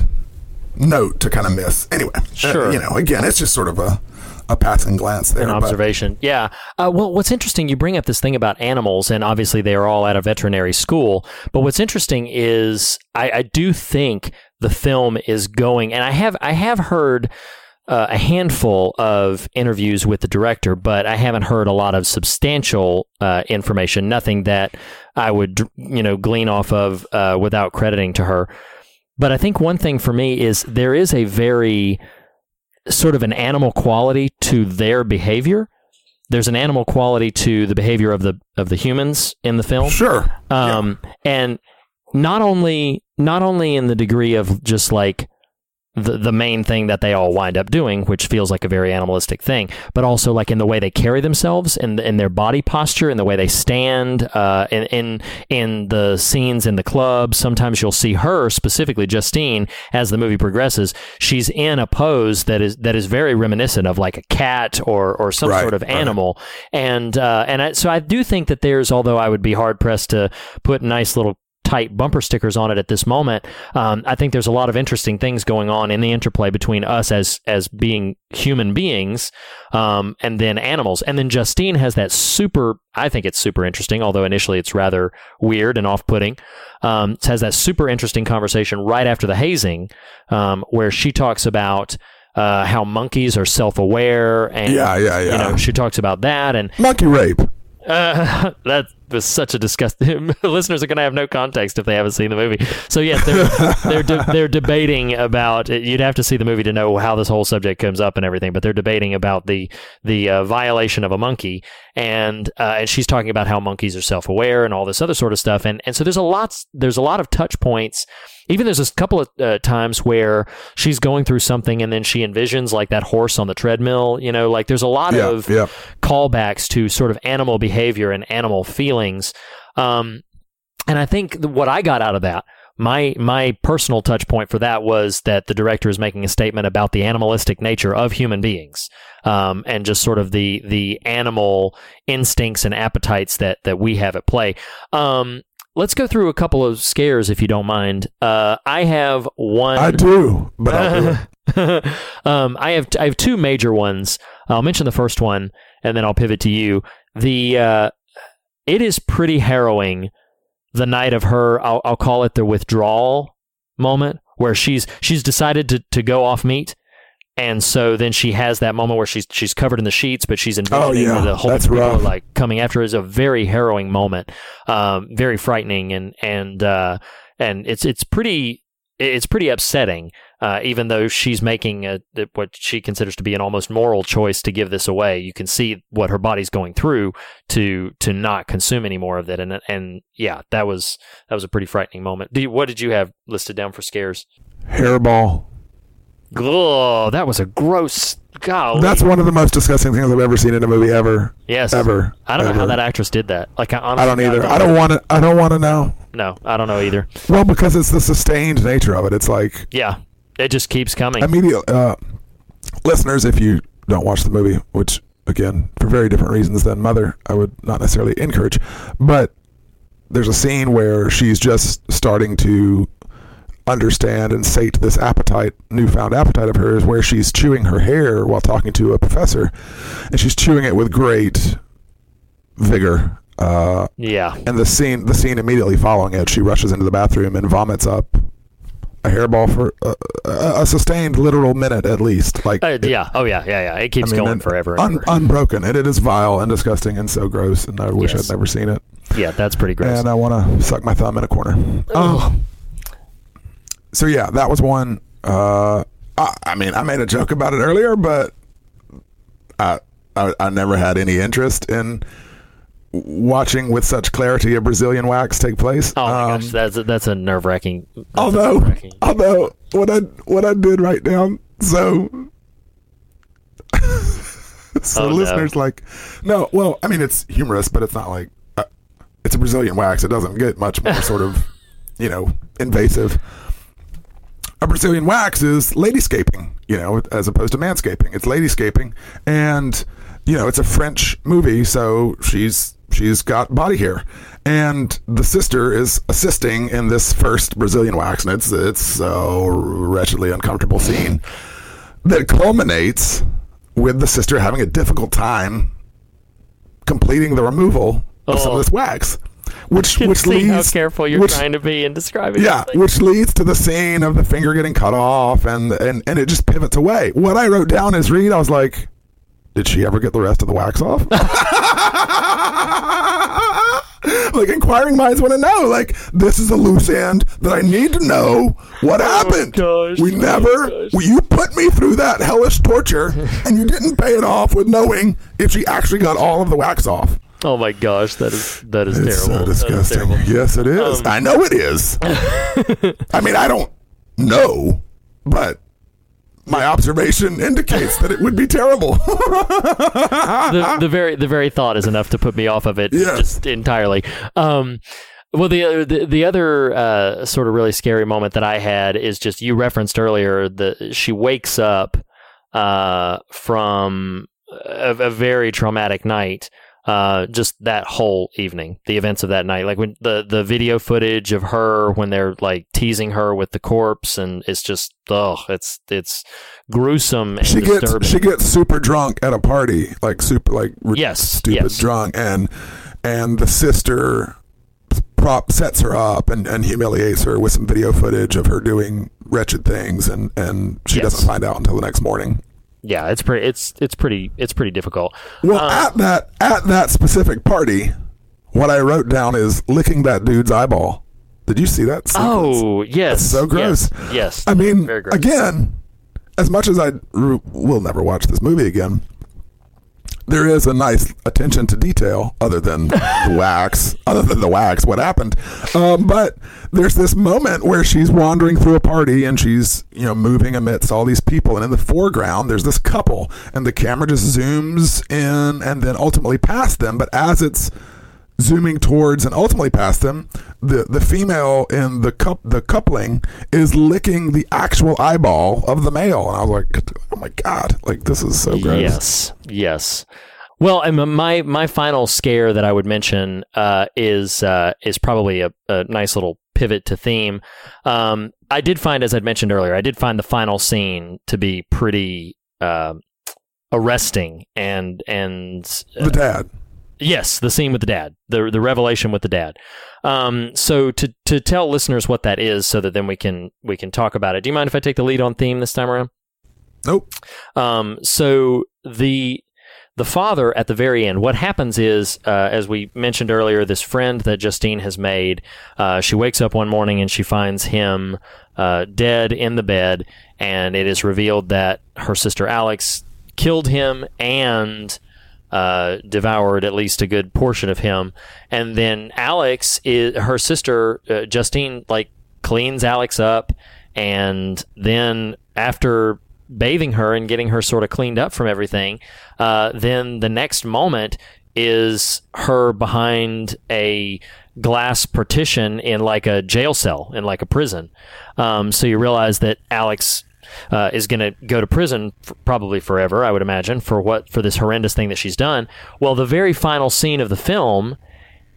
note to kind of miss. Anyway, uh, Sure. you know, again, it's just sort of a a passing glance there. an but- observation. Yeah. Uh, well, what's interesting, you bring up this thing about animals, and obviously they are all at a veterinary school. But what's interesting is I, I do think the film is going, and I have I have heard. Uh, a handful of interviews with the director, but I haven't heard a lot of substantial uh, information. Nothing that I would, you know, glean off of uh, without crediting to her. But I think one thing for me is there is a very sort of an animal quality to their behavior. There's an animal quality to the behavior of the of the humans in the film. Sure. Um, and not only not only in the degree of just like the the main thing that they all wind up doing, which feels like a very animalistic thing, but also like in the way they carry themselves and in, their body posture and the way they stand. Uh, in in in the scenes in the club, sometimes you'll see her specifically, Justine, as the movie progresses. She's in a pose that is that is very reminiscent of like a cat or or some Right, sort of right. animal, and uh, and I, so I do think that there's, although I would be hard pressed to put nice little tight bumper stickers on it at this moment. Um, I think there's a lot of interesting things going on in the interplay between us as as being human beings, um, and then animals. And then Justine has that super. I think it's super interesting, although initially it's rather weird and off putting. Um, it has that super interesting conversation right after the hazing, um, where she talks about. Uh, how monkeys are self-aware, and Yeah, yeah, You yeah. know, she talks about that, and Monkey rape. uh, that was such a disgusting. Listeners are going to have no context if they haven't seen the movie. So yes, they're they're de- they're debating about. You'd have to see the movie to know how this whole subject comes up and everything. But they're debating about the the uh, violation of a monkey, and uh, and she's talking about how monkeys are self aware and all this other sort of stuff. And and so there's a lot there's a lot of touch points. Even there's a couple of uh, times where she's going through something and then she envisions like that horse on the treadmill. You know, like there's a lot Yeah, of yeah. callbacks to sort of animal behavior and animal feelings. Um, and I think th- what I got out of that my my personal touch point for that was that the director is making a statement about the animalistic nature of human beings, um, and just sort of the the animal instincts and appetites that that we have at play. Um, let's go through a couple of scares, if you don't mind. Uh, I have one. I do, but I'll do um, I have I have two major ones. I'll mention the first one, and then I'll pivot to you. The uh, it is pretty harrowing. The night of her, I'll, I'll call it the withdrawal moment, where she's she's decided to, to go off meat, and so then she has that moment where she's she's covered in the sheets, but she's in Oh, yeah. the whole That's people rough. like coming after her is a very harrowing moment, um, very frightening, and and uh, and it's it's pretty it's pretty upsetting. Uh, even though she's making a, what she considers to be an almost moral choice to give this away, you can see what her body's going through to to not consume any more of it. And and yeah, that was that was a pretty frightening moment. Do you, what did you have listed down for scares? Hairball. Oh, that was a gross. Golly. That's one of the most disgusting things I've ever seen in a movie ever. yes. Ever. I don't know how that actress did that. Like I, honestly, I don't either. I don't want to. I don't want to know. No, I don't know either. Well, because it's the sustained nature of it. It's like Yeah, it just keeps coming. immediate uh, listeners. If you don't watch the movie, which again for very different reasons than Mother, I would not necessarily encourage. But there's a scene where she's just starting to understand and sate this appetite, newfound appetite of hers, where she's chewing her hair while talking to a professor, and she's chewing it with great vigor. Uh, yeah, and the scene, the scene immediately following it, she rushes into the bathroom and vomits up a hairball for uh, a, a sustained literal minute at least. Like, uh, it- yeah, oh yeah, yeah, yeah. It keeps I mean, going forever. And un- ever. unbroken, and it is vile and disgusting and so gross. And I wish Yes. I'd never seen it. yeah, that's pretty gross. And I want to suck my thumb in a corner. Oh. So yeah, that was one. Uh, I, I mean, I made a joke about it earlier, but I, I I never had any interest in watching with such clarity a Brazilian wax take place. oh my Um, gosh, that's a, that's a nerve wracking. although although what I what I did write down so so Oh, no. listeners like no well I mean it's humorous but it's not like uh, it's a Brazilian wax it doesn't get much more sort of you know invasive a Brazilian wax is ladyscaping you know as opposed to manscaping. It's ladyscaping and you know it's a French movie so she's she's got body hair. And the sister is assisting in this first Brazilian wax and it's it's so wretchedly uncomfortable scene that culminates with the sister having a difficult time completing the removal of some Oh. of this wax which which see how leads careful you're which, trying to be in describing. yeah, which leads to the scene of the finger getting cut off, and and and it just pivots away. What I wrote down is Reed. I was like, did she ever get the rest of the wax off? like inquiring minds want to know. Like this is a loose end that I need to know what oh, happened. gosh, we oh never. well, you put me through that hellish torture, and you didn't pay it off with knowing if she actually got all of the wax off. Oh my gosh, that is that is It's terrible. so That is disgusting. terrible. Yes, it is. Um, I know it is. I mean, I don't know, but my observation indicates that it would be terrible. the, the very the very thought is enough to put me off of it Yes. just entirely. Um, well, the, the the other uh, sort of really scary moment that I had is just you referenced earlier that she wakes up uh, from a, a very traumatic night. Uh, just that whole evening, the events of that night, like when the the video footage of her when they're like teasing her with the corpse, and it's just oh, it's it's gruesome and she disturbing. gets she gets super drunk at a party, like super like Yes, stupid yes. drunk, and and the sister prop sets her up and, and humiliates her with some video footage of her doing wretched things, and and she Yes. doesn't find out until the next morning. Yeah, it's pretty it's it's pretty it's pretty difficult. Well, Uh, at that at that specific party, what I wrote down is licking that dude's eyeball. Did you see that? sequence? Oh yes, That's so gross. Yes, yes. I mean, again, as much as I r- will never watch this movie again, there is a nice attention to detail, other than the wax, other than the wax, what happened. Um, but there's this moment where she's wandering through a party and she's, you know, moving amidst all these people, and in the foreground there's this couple, and the camera just zooms in and then ultimately past them. But as it's zooming towards and ultimately past them, the the female in the cup the coupling is licking the actual eyeball of the male, and I was like, oh my god, like this is so gross. Yes, yes. Well, and my my final scare that I would mention uh, is uh, is probably a, a, nice little pivot to theme. Um, I did find, as I'd mentioned earlier, I did find the final scene to be pretty uh, arresting and and the dad. Yes, the scene with the dad, the the revelation with the dad. Um, so to to tell listeners what that is, so that then we can we can talk about it. Do you mind if I take the lead on theme this time around? Nope. Um, so the the father at the very end, what happens is, uh, as we mentioned earlier, this friend that Justine has made, uh, she wakes up one morning and she finds him uh, dead in the bed, and it is revealed that her sister Alex killed him and uh, devoured at least a good portion of him. And then Alex is her sister uh, Justine like cleans Alex up, and then after bathing her and getting her sort of cleaned up from everything, uh, then the next moment is her behind a glass partition in like a jail cell in like a prison. Um, so you realize that Alex uh, is going to go to prison for probably forever, I would imagine, for what for this horrendous thing that she's done. Well, the very final scene of the film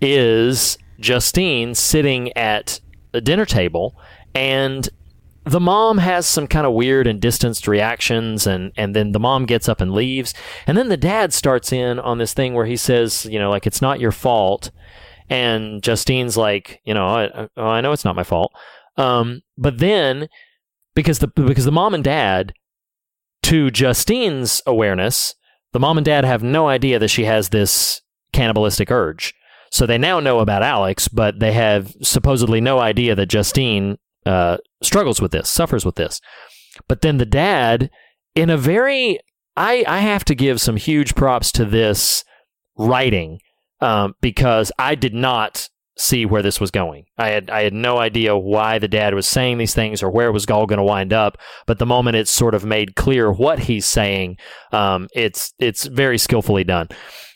is Justine sitting at a dinner table, and the mom has some kind of weird and distanced reactions and and then the mom gets up and leaves and then the dad starts in on this thing where he says you know like it's not your fault and Justine's like you know I, I know it's not my fault um, but then because the because the mom and dad, to Justine's awareness, the mom and dad have no idea that she has this cannibalistic urge. So they now know about Alex, but they have supposedly no idea that Justine uh, struggles with this, suffers with this. But then the dad, in a very, I I have to give some huge props to this writing um, because I did not see where this was going. I had I had no idea why the dad was saying these things or where it was all going to wind up. But the moment it's sort of made clear what he's saying, um, it's it's very skillfully done.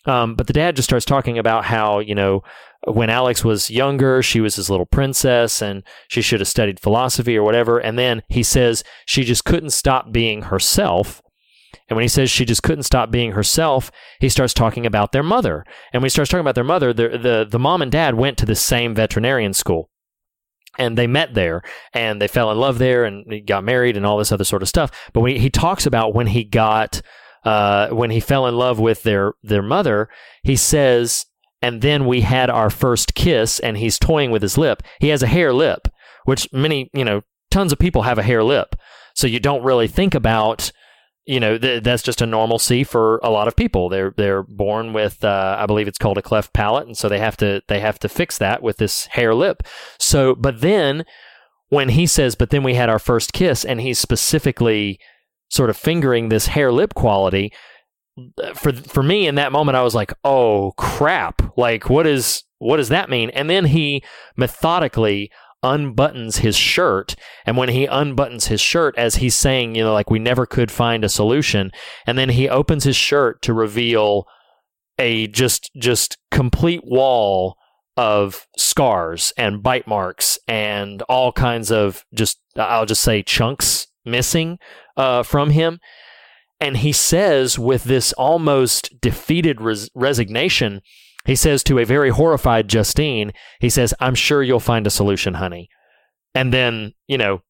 Um, but the dad just starts talking about how you know when Alex was younger, she was his little princess and she should have studied philosophy or whatever. And then he says she just couldn't stop being herself and when he says she just couldn't stop being herself, he starts talking about their mother. And when he starts talking about their mother, the, the, the mom and dad went to the same veterinarian school. And they met there and they fell in love there and got married and all this other sort of stuff. But when he, he talks about when he got, uh, when he fell in love with their, their mother, he says, and then we had our first kiss and he's toying with his lip. He has a hare lip, which many, you know, tons of people have a hare lip. So you don't really think about you know th- that's just a normalcy for a lot of people. They're they're born with uh, I believe it's called a cleft palate, and so they have to they have to fix that with this hare lip. So, but then when he says, "But then we had our first kiss," and he's specifically sort of fingering this hare lip quality. For for me in that moment, I was like, "Oh crap! Like, what is what does that mean?" And then he methodically unbuttons his shirt. And when he unbuttons his shirt, as he's saying, you know, like we never could find a solution, and then he opens his shirt to reveal a just just complete wall of scars and bite marks and all kinds of just I'll just say chunks missing uh, from him. And he says with this almost defeated res- resignation, he says to a very horrified Justine, he says, I'm sure you'll find a solution, honey. And then, you know,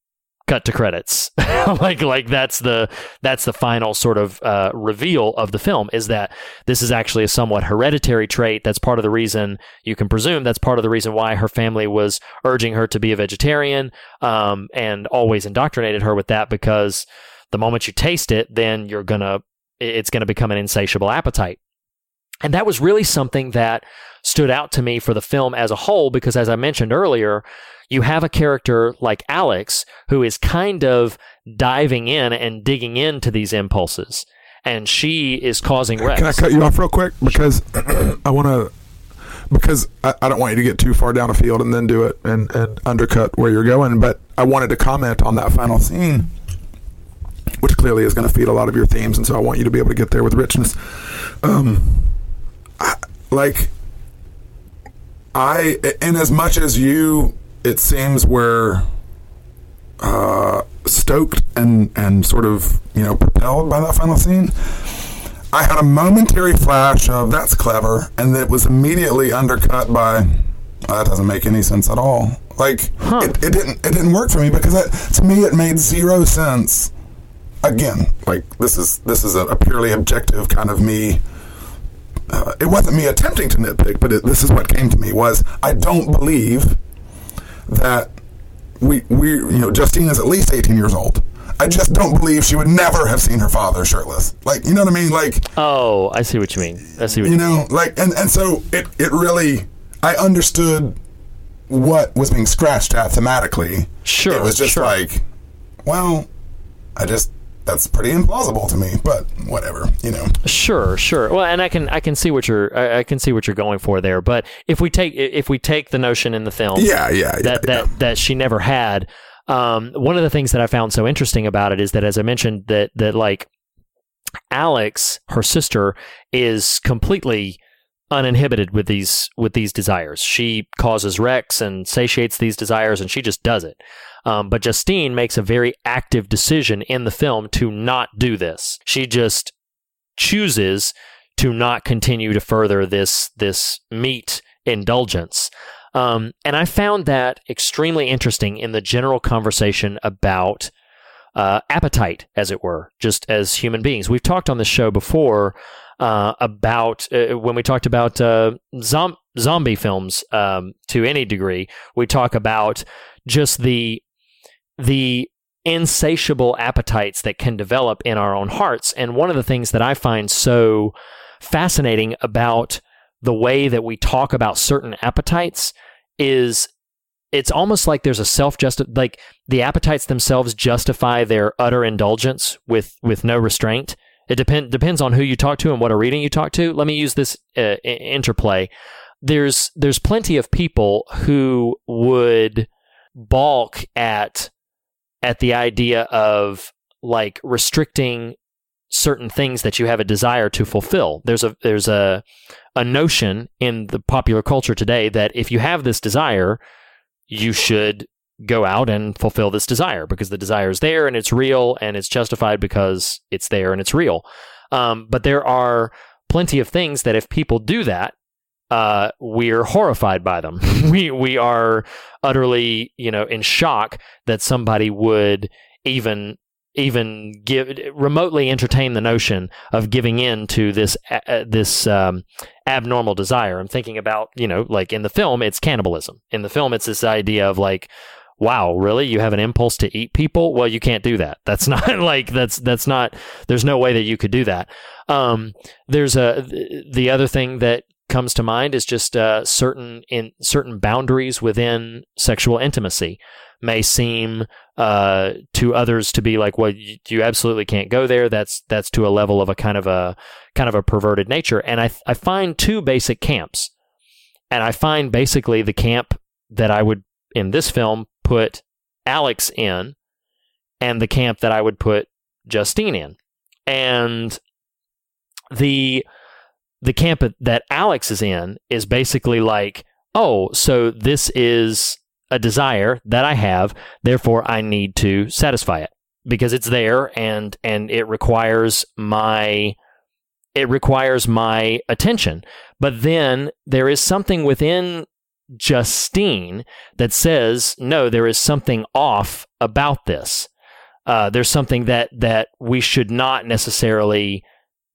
cut to credits. like like that's the that's the final sort of uh, reveal of the film is that this is actually a somewhat hereditary trait. That's part of the reason you can presume that's part of the reason why her family was urging her to be a vegetarian um, and always indoctrinated her with that because the moment you taste it, then you're gonna it's gonna become an insatiable appetite. And that was really something that stood out to me for the film as a whole, because as I mentioned earlier, you have a character like Alex who is kind of diving in and digging into these impulses. And she is causing Rex. Can I cut you off real quick? Because I want to, because I, I, don't want you to get too far down a field and then do it and, and undercut where you're going. But I wanted to comment on that final scene, which clearly is going to feed a lot of your themes. And so I want you to be able to get there with richness. Um, like I, in as much as you, it seems were uh, stoked and and sort of you know propelled by that final scene. I had a momentary flash of that's clever, and it was immediately undercut by that doesn't make any sense at all. Like it, it didn't it didn't work for me because it, to me it made zero sense. Again, like this is this is a, a purely objective kind of me. Uh, it wasn't me attempting to nitpick, but it, this is what came to me was I don't believe that we we you know Justine is at least eighteen years old. I just don't believe she would never have seen her father shirtless. Like you know what I mean? Like Oh, I see what you mean. I see what you mean. you know, like and and so it it really I understood what was being scratched at thematically. Sure, it was just sure. like, well, I just that's pretty implausible to me, but whatever, you know. Sure, sure. Well, and I can I can see what you're I, I can see what you're going for there. But if we take if we take the notion in the film, Yeah, yeah, yeah, that yeah. that that she never had. Um, one of the things that I found so interesting about it is that, as I mentioned, that that like Alex, her sister, is completely uninhibited with these with these desires. She causes wrecks and satiates these desires, and she just does it. Um, but Justine makes a very active decision in the film to not do this. She just chooses to not continue to further this this meat indulgence. Um, and I found that extremely interesting in the general conversation about uh, appetite, as it were, just as human beings. We've talked on this show before uh, about uh, when we talked about uh, zom- zombie films um, to any degree. We talk about just the the insatiable appetites that can develop in our own hearts. And one of the things that I find so fascinating about the way that we talk about certain appetites is it's almost like there's a self just like the appetites themselves justify their utter indulgence with with no restraint. It depend depends on who you talk to and what a reading you talk to. Let me use this uh, interplay. There's there's plenty of people who would balk at at the idea of like restricting certain things that you have a desire to fulfill. There's a there's a a notion in the popular culture today that if you have this desire, you should go out and fulfill this desire because the desire is there and it's real and it's justified because it's there and it's real. Um, but there are plenty of things that if people do that, uh, we're horrified by them. we we are utterly, you know, in shock that somebody would even even give remotely entertain the notion of giving in to this uh, this um, abnormal desire. I'm thinking about you know like in the film it's cannibalism. In the film it's this idea of like wow really you have an impulse to eat people well you can't do that that's not like that's that's not there's no way that you could do that um, there's a the other thing that comes to mind is just uh, certain in certain boundaries within sexual intimacy may seem uh, to others to be like, well, you, you absolutely can't go there. That's that's to a level of a kind of a kind of a perverted nature. And I I find two basic camps, and I find basically the camp that I would in this film put Alex in, and the camp that I would put Justine in, and the the camp that Alex is in is basically like, oh, so this is a desire that I have, therefore I need to satisfy it because it's there and and it requires my it requires my attention. But then there is something within Justine that says, no, there is something off about this. Uh, there's something that that we should not necessarily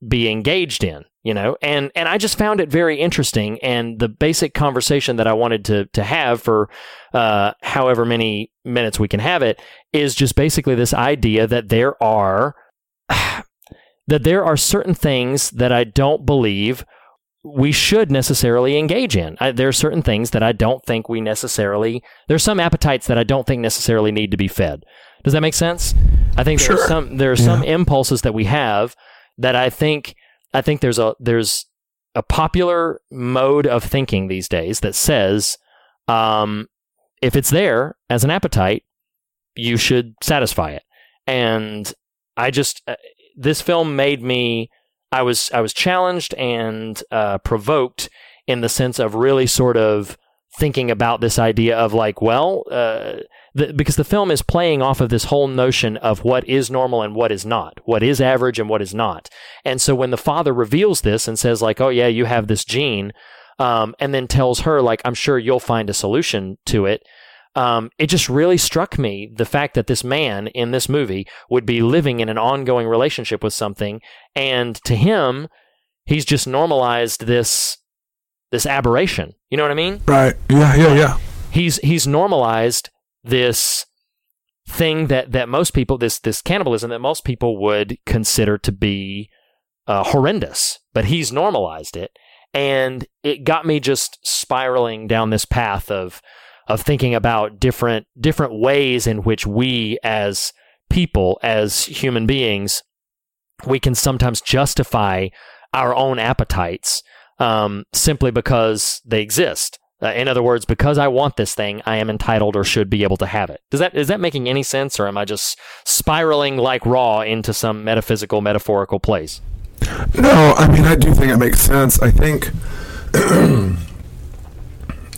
be engaged in you know and and i just found it very interesting and the basic conversation that i wanted to to have for uh however many minutes we can have it is just basically this idea that there are that there are certain things that i don't believe we should necessarily engage in. I, there are certain things that I don't think we necessarily. There's some appetites that I don't think necessarily need to be fed. Does that make sense? I think Sure. there's some there are some impulses that we have that I think I think there's a there's a popular mode of thinking these days that says um, if it's there as an appetite, you should satisfy it. And I just uh, this film made me I was I was challenged and uh, provoked in the sense of really sort of thinking about this idea of like, well, uh, the, because the film is playing off of this whole notion of what is normal and what is not, what is average and what is not. And so when the father reveals this and says like, oh yeah, you have this gene, um, and then tells her like, I'm sure you'll find a solution to it. Um, it just really struck me the fact that this man in this movie would be living in an ongoing relationship with something, and to him, he's just normalized this this aberration. You know what I mean? Right. Yeah. Yeah. Yeah. He's he's normalized this thing that that most people this this cannibalism that most people would consider to be uh, horrendous, but he's normalized it, and it got me just spiraling down this path of of thinking about different different ways in which we as people as human beings we can sometimes justify our own appetites um, simply because they exist. Uh, in other words, because I want this thing, I am entitled or should be able to have it. Does that is that making any sense, or am I just spiraling like raw into some metaphysical, metaphorical place? No, I mean I do think it makes sense. I think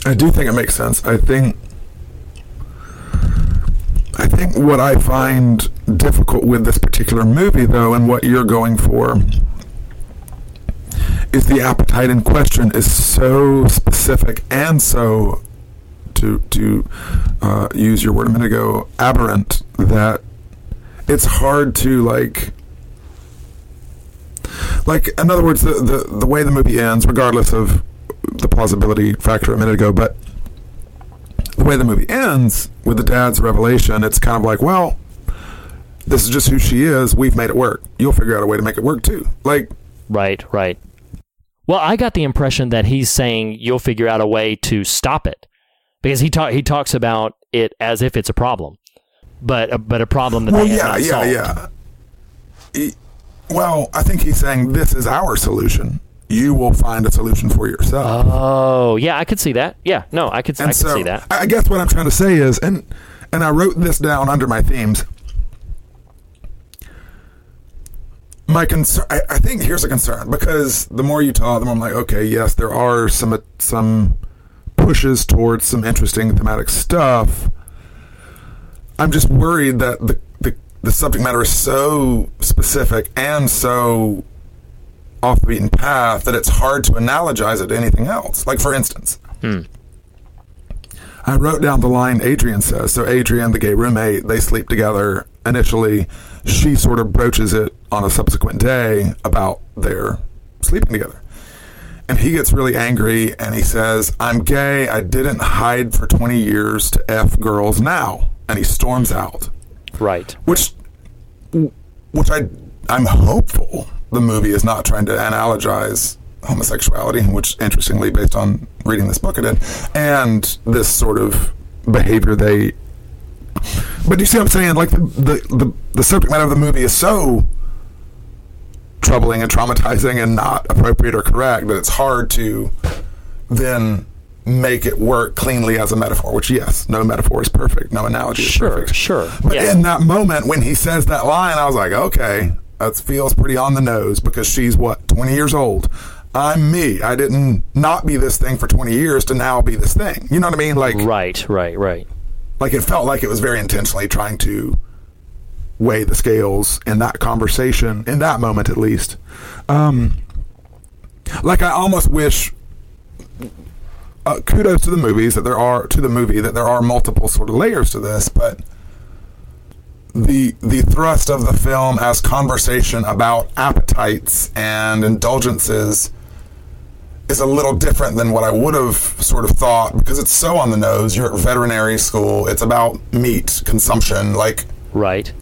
I do think it makes sense. I think I think what I find difficult with this particular movie though and what you're going for is the appetite in question is so specific and so to to uh, use your word a minute ago aberrant that it's hard to like like in other words the, the the way the movie ends regardless of the plausibility factor a minute ago but the way the movie ends with the dad's revelation it's kind of like well this is just who she is. We've made it work. You'll figure out a way to make it work too. Like Right, right. Well, I got the impression that he's saying you'll figure out a way to stop it because he ta- he talks about it as if it's a problem, but a, but a problem that well yeah not yeah solved. yeah He- well i think he's saying this is our solution you will find a solution for yourself Oh, yeah, I could see that. Yeah, no, I could I could so, see that. I I guess what I'm trying to say is, and and I wrote this down under my themes. My concern, I, I think here's a concern because the more you talk, the more I'm like, okay, yes, there are some some pushes towards some interesting thematic stuff. I'm just worried that the the, the subject matter is so specific and so off the beaten path that it's hard to analogize it to anything else. Like for instance, hmm. I wrote down the line Adrian says. So Adrian, the gay roommate, they sleep together. Initially, she sort of broaches it on a subsequent day about their sleeping together. And he gets really angry and he says, I'm gay. I didn't hide for 20 years to F girls now. And he storms out Right. which which I I'm hopeful the movie is not trying to analogize homosexuality, which interestingly, based on reading this book, it did, and this sort of behavior they. But you see what I'm saying? Like the the, the, the subject matter of the movie is so troubling and traumatizing and not appropriate or correct that it's hard to then make it work cleanly as a metaphor. Which yes, no metaphor is perfect, no analogy is Sure, perfect. sure. But Yeah. in that moment when he says that line, I was like, okay, that feels pretty on the nose because she's what, 20 years old. I'm me. I didn't not be this thing for 20 years to now be this thing. You know what I mean? Like, Right, right, right. Like it felt like it was very intentionally trying to weigh the scales in that conversation, in that moment at least. Um, like I almost wish. Uh, kudos to the movies that there are to the movie that there are multiple sort of layers to this, but the the thrust of the film as conversation about appetites and indulgences is a little different than what I would have sort of thought because it's so on the nose. You're at veterinary school. It's about meat consumption. Like Right.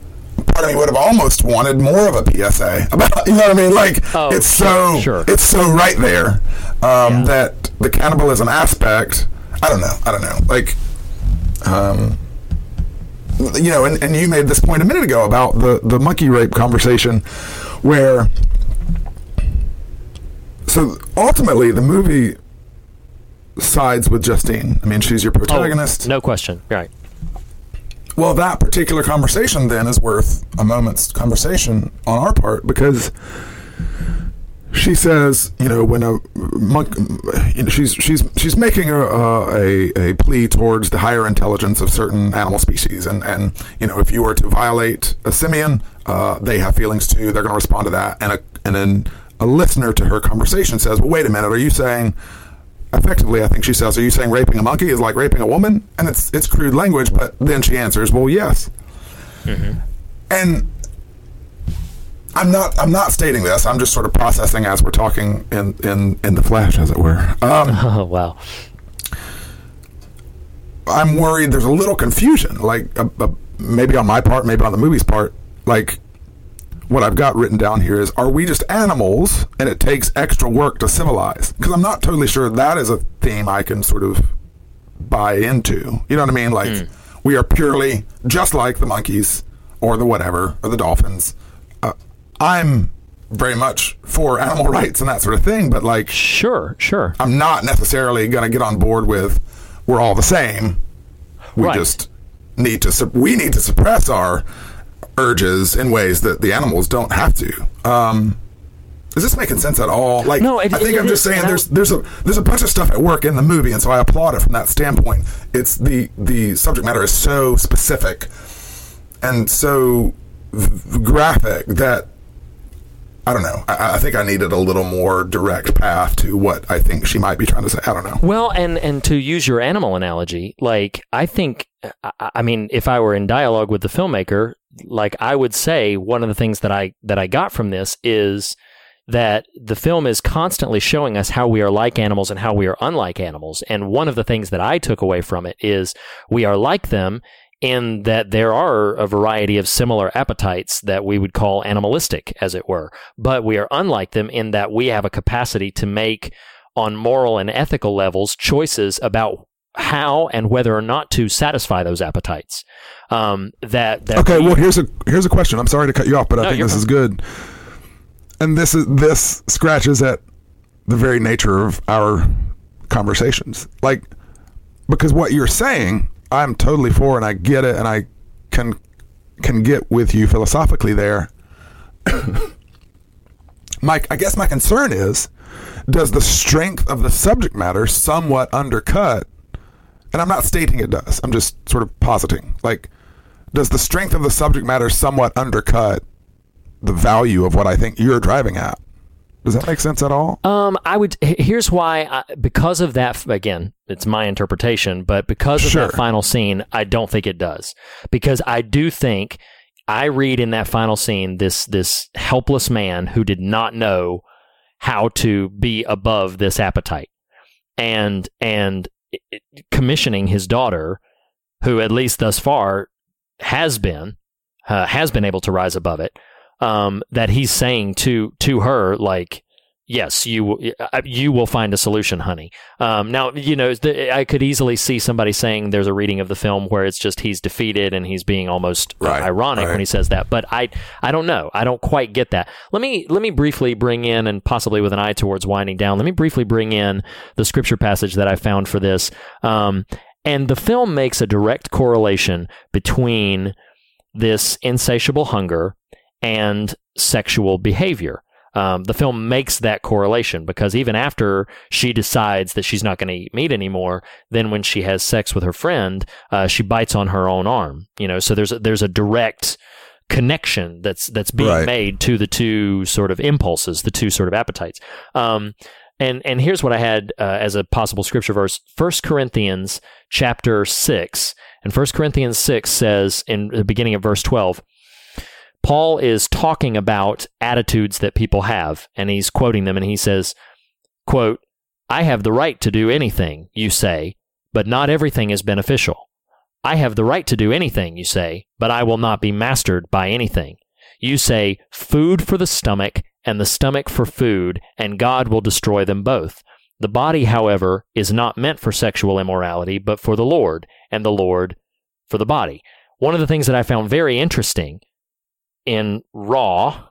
part of me would have almost wanted more of a PSA about. You know what I mean? Like Oh, it's sure, so sure. it's so right there um, Yeah. that the cannibalism aspect. I don't know. I don't know. Like, um, you know, and, and you made this point a minute ago about the the monkey rape conversation, where. So ultimately, the movie sides with Justine. I mean, she's your Oh, protagonist. no question. Right. Well, that particular conversation then is worth a moment's conversation on our part because she says, you know, when a monk, you know, she's she's she's making a, a a plea towards the higher intelligence of certain animal species, and and you know, if you were to violate a simian, uh, they have feelings too. They're going to respond to that, and a and then a listener to her conversation says, well, wait a minute, are you saying? Effectively, I think she says, "Are you saying raping a monkey is like raping a woman?" And it's it's crude language, but then she answers, "Well, yes." And I'm not I'm not stating this. I'm just sort of processing as we're talking in in in the flesh, as it were. Um, Oh wow. I'm worried there's a little confusion, like uh, uh, maybe on my part, maybe on the movie's part. Like what I've got written down here is: Are we just animals, and it takes extra work to civilize? Because I'm not totally sure that is a theme I can sort of buy into. You know what I mean? Like we are purely just like the monkeys or the whatever or the dolphins. Uh, I'm very much for animal rights and that sort of thing, but like Sure, sure. I'm not necessarily going to get on board with we're all the same. We Right. just need to we need to suppress our urges in ways that the animals don't have to. Um, is this making sense at all? Like, No, it- I think it I'm just is, saying there's there's a there's a bunch of stuff at work in the movie, and so I applaud it from that standpoint. It's the the subject matter is so specific and so v- graphic that I don't know. I, I think I needed a little more direct path to what I think she might be trying to say. I don't know. Well, and and to use your animal analogy, like I think, I, I mean, if I were in dialogue with the filmmaker, like I would say, one of the things that I that I got from this is that the film is constantly showing us how we are like animals and how we are unlike animals. And one of the things that I took away from it is we are like them in that there are a variety of similar appetites that we would call animalistic, as it were. But we are unlike them in that we have a capacity to make, on moral and ethical levels, choices about how and whether or not to satisfy those appetites. Um, that, that Okay, we- well here's a here's a question. I'm sorry to cut you off, but I No, think this fine. is good. And this is this scratches at the very nature of our conversations. Like because what you're saying, I'm totally for and I get it and I can can get with you philosophically there. Mike, I guess my concern is does the strength of the subject matter somewhat undercut and I'm not stating it does. I'm just sort of positing. Like, does the strength of the subject matter somewhat undercut the value of what I think you're driving at? Does that make sense at all? Um, I would. Here's why. I, because of that, again, it's my interpretation, but because of Sure. that final scene, I don't think it does. Because I do think I read in that final scene this this helpless man who did not know how to be above this appetite, and and commissioning his daughter, who at least thus far has been uh, has been able to rise above it um, that he's saying to to her like yes you will- uh, you will find a solution honey um, now you know the, i could easily see somebody saying there's a reading of the film where it's just he's defeated and he's being almost uh, Right, ironic right. when he says that but i i don't know i don't quite get that let me let me briefly bring in and possibly with an eye towards winding down let me briefly bring in the scripture passage that i found for this um, and the film makes a direct correlation between this insatiable hunger and sexual behavior. Um, the film makes that correlation because even after she decides that she's not going to eat meat anymore, then when she has sex with her friend, uh, she bites on her own arm. You know, so there's a, there's a direct connection that's that's being Right. made to the two sort of impulses, the two sort of appetites. Um, and and here's what I had uh, as a possible scripture verse: First Corinthians chapter six, and First Corinthians six says in the beginning of verse twelve. Paul is talking about attitudes that people have, and he's quoting them, and he says, quote, I have the right to do anything, you say, but not everything is beneficial. I have the right to do anything, you say, but I will not be mastered by anything. You say, food for the stomach, and the stomach for food, and God will destroy them both. The body, however, is not meant for sexual immorality, but for the Lord, and the Lord for the body. One of the things that I found very interesting in Raw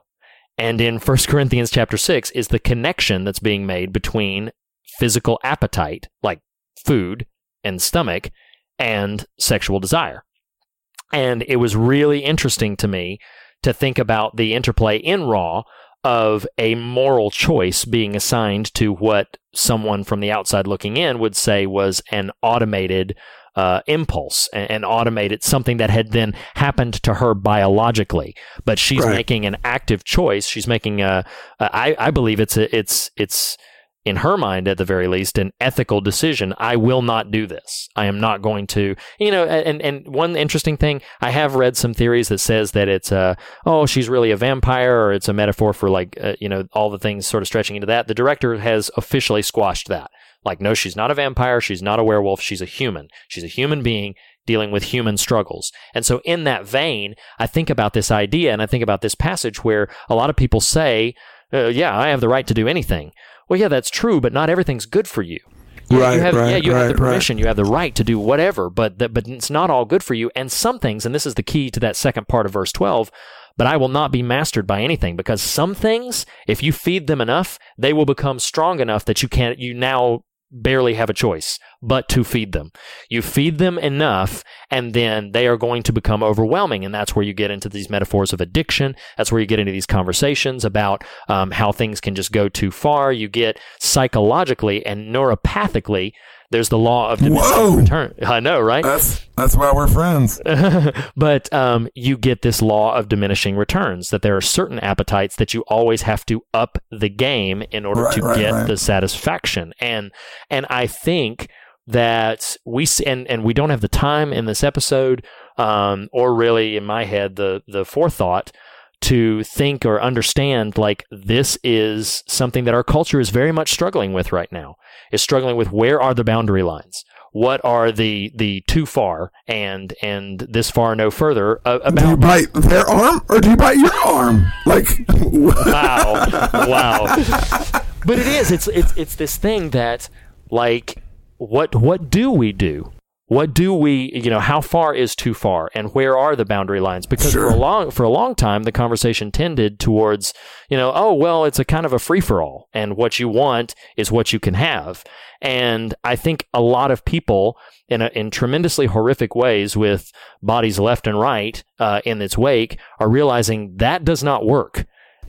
and in 1 Corinthians chapter 6 is the connection that's being made between physical appetite, like food and stomach, and sexual desire. And it was really interesting to me to think about the interplay in Raw of a moral choice being assigned to what someone from the outside looking in would say was an automated uh, impulse and, and automated something that had then happened to her biologically. But she's Right. making an active choice. She's making a, a I, I believe it's a, it's it's in her mind at the very least an ethical decision. I will not do this. I am not going to. You know, and and one interesting thing I have read some theories that says that it's a oh she's really a vampire or it's a metaphor for like uh, you know all the things sort of stretching into that. The director has officially squashed that. Like, no, she's not a vampire. She's not a werewolf. She's a human. She's a human being dealing with human struggles. And so, in that vein, I think about this idea and I think about this passage where a lot of people say, uh, Yeah, I have the right to do anything. Well, yeah, that's true, but not everything's good for you. Yeah, Right, you have, right, yeah, you have the right, right. permission, you have the right to do whatever, but the, but it's not all good for you. And some things, and this is the key to that second part of verse twelve. But I will not be mastered by anything because some things, if you feed them enough, they will become strong enough that you can't. You now barely have a choice but to feed them. You feed them enough, and then they are going to become overwhelming. And that's where you get into these metaphors of addiction. That's where you get into these conversations about um, how things can just go too far. You get psychologically and neuropathically. There's the law of diminishing Whoa! return. I know, right? That's that's why we're friends. but um, you get this law of diminishing returns that there are certain appetites that you always have to up the game in order Right, to right, get right. the satisfaction and and I think that we and and we don't have the time in this episode um, or really in my head the the forethought to think or understand like this is something that our culture is very much struggling with right now. Is struggling with where are the boundary lines? What are the the too far and and this far no further uh, Do you about bite their arm or do you bite your arm? Like, wow. Wow. But it is. It's it's it's this thing that like what what do we do what do we you know how far is too far and where are the boundary lines because Sure. for a long for a long time the conversation tended towards you know oh well it's a kind of a free for all and what you want is what you can have and i think a lot of people in a, in tremendously horrific ways with bodies left and right uh, in its wake are realizing that does not work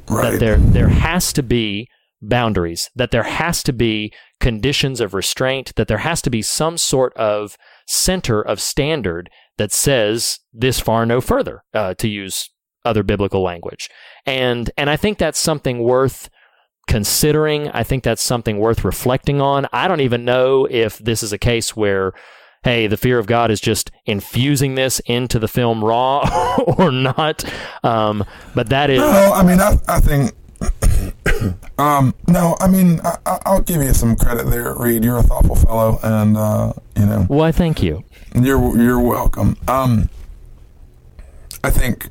right. that there there has to be boundaries, that there has to be conditions of restraint, that there has to be some sort of center of standard that says this far no further, uh, to use other biblical language. And and I think that's something worth considering. I think that's something worth reflecting on. I don't even know if this is a case where hey, the fear of God is just infusing this into the film raw or not. Um, but that is No, I mean, I, I think. Um, no, I mean, I, I- I'll give you some credit there, Reed. You're a thoughtful fellow, and uh, you know, Why, thank you. you're you're welcome. Um, I think,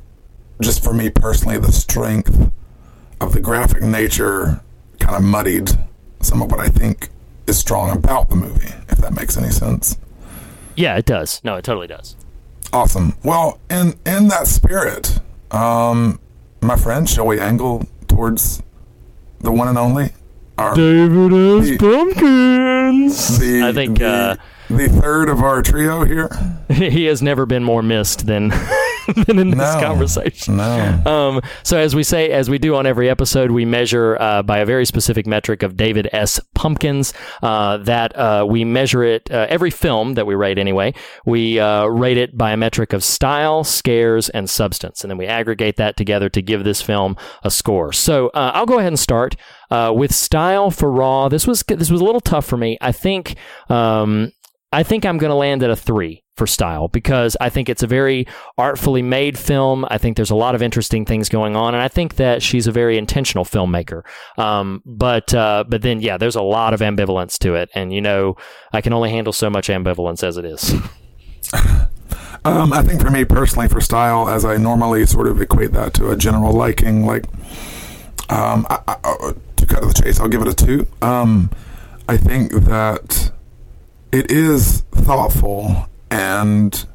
just for me personally, the strength of the graphic nature kind of muddied some of what I think is strong about the movie. If that makes any sense. Yeah, it does. No, it totally does. Awesome. Well, in in that spirit, um, my friend, shall we angle towards the one and only? Our, David has has pumpkins. the, I think the, uh, the third of our trio here. he has never been more missed than than in this No. conversation. No. Um, so as we say, as we do on every episode, we measure uh, by a very specific metric of David S. Pumpkins. Uh, that uh, we measure it uh, every film that we rate anyway. We uh, rate it by a metric of style, scares, and substance, and then we aggregate that together to give this film a score. So uh, I'll go ahead and start uh, with style for Raw. This was this was a little tough for me. I think. Um, I think I'm going to land at a three for style because I think it's a very artfully made film. I think there's a lot of interesting things going on, and I think that she's a very intentional filmmaker. Um, but uh, but then yeah, there's a lot of ambivalence to it, and you know I can only handle so much ambivalence as it is. Um, I think for me personally, for style, as I normally sort of equate that to a general liking, like um, I, I, I- to cut to the chase, I'll give it a two. Um, I think that it is thoughtful and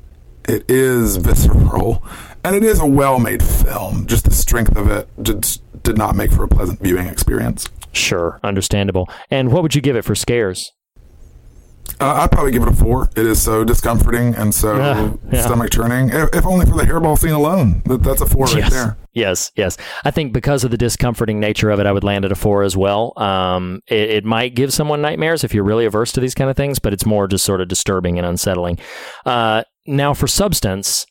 it is visceral and it is a well-made film. Just the strength of it just did not make for a pleasant viewing experience. sure, understandable. And what would you give it for scares? Uh, I'd probably give it a four. It is so discomforting and so Yeah, yeah. stomach turning. If, if only for the hairball scene alone, that, that's a four right yes. there. Yes, yes. I think because of the discomforting nature of it, I would land at a four as well. Um, it, it might give someone nightmares if you're really averse to these kind of things, but it's more just sort of disturbing and unsettling. Uh, now, for substance,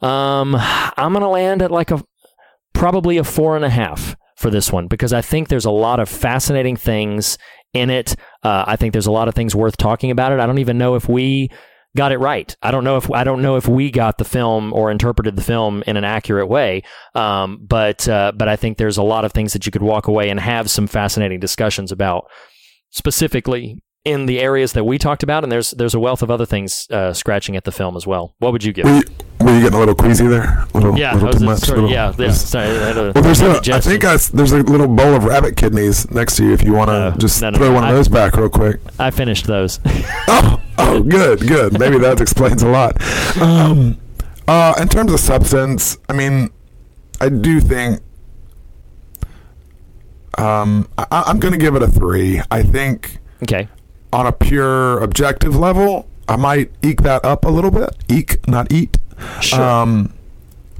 um, I'm going to land at like a probably a four and a half for this one because I think there's a lot of fascinating things in it. Uh, I think there's a lot of things worth talking about it. I don't even know if we got it right. I don't know if I don't know if we got the film or interpreted the film in an accurate way. Um, but uh, but I think there's a lot of things that you could walk away and have some fascinating discussions about, specifically in the areas that we talked about. And there's there's a wealth of other things uh, scratching at the film as well. What would you give? Were you, getting a little queasy there? A little, yeah, I little too much. sort of- little- yeah, yeah. Sorry, I Well, there's a, I think I, there's a little bowl of rabbit kidneys next to you if you want to No, just no, no, throw no. one of those back real quick. I finished those. Oh, oh, good, good. Maybe that explains a lot. Um, uh, in terms of substance, I mean, I do think um, I, I'm going to give it a three. I think okay. on a pure objective level, I might eke that up a little bit. Eke, not eat. Sure. Um,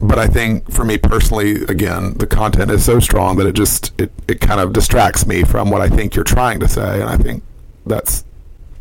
but I think for me personally, again, the content is so strong that it just it, it kind of distracts me from what I think you're trying to say, and I think that's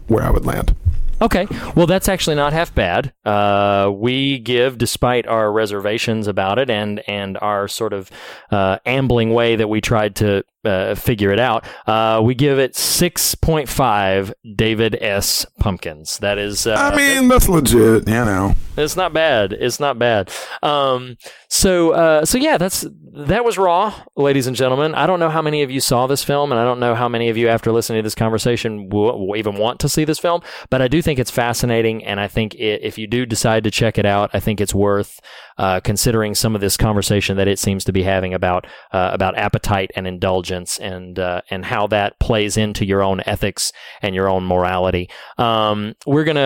where I would land. Okay. Well, that's actually not half bad. Uh, we give, despite our reservations about it and and our sort of uh, ambling way that we tried to uh, figure it out, uh, we give it six point five David S. Pumpkins. That is. Uh, I mean, that's legit, you know. it's not bad. It's not bad. Um, so, uh, so yeah, that's that was raw, ladies and gentlemen. I don't know how many of you saw this film, and I don't know how many of you, after listening to this conversation, will, will even want to see this film. But I do think it's fascinating, and I think it, if you do decide to check it out, I think it's worth uh, considering some of this conversation that it seems to be having about uh, about appetite and indulgence, and uh, and how that plays into your own ethics and your own morality. Um, we're gonna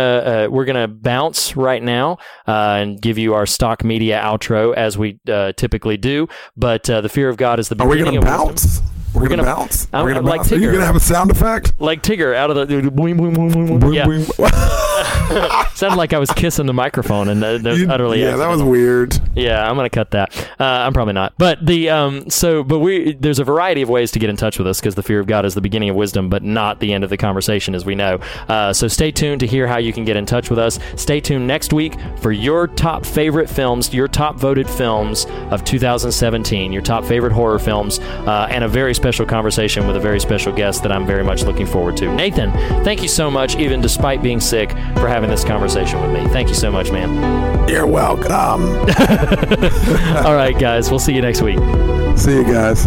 uh, we're gonna bounce right now uh, and give you our stock media outro as we uh, typically do. But uh, the fear of God is the Are we to of wisdom. bounce? We're, going to gonna- bounce. I'm- We're to like bounce. Are you going to have a sound effect? Like Tigger out of the boing, boing, boing, boing, boing. yeah. Sounded like I was kissing the microphone, and uh, that was You- utterly yeah, that was weird. Yeah, I'm gonna cut that. Uh, I'm probably not. But the um, so but we there's a variety of ways to get in touch with us because the fear of God is the beginning of wisdom, but not the end of the conversation, as we know. Uh, so stay tuned to hear how you can get in touch with us. Stay tuned next week for your top favorite films, your top voted films of 2017, your top favorite horror films, uh, and a very special conversation with a very special guest that I'm very much looking forward to. Nathan, thank you so much, even despite being sick, for having this conversation with me. Thank you so much, man. You're welcome. All right, guys, we'll see you next week. See you guys.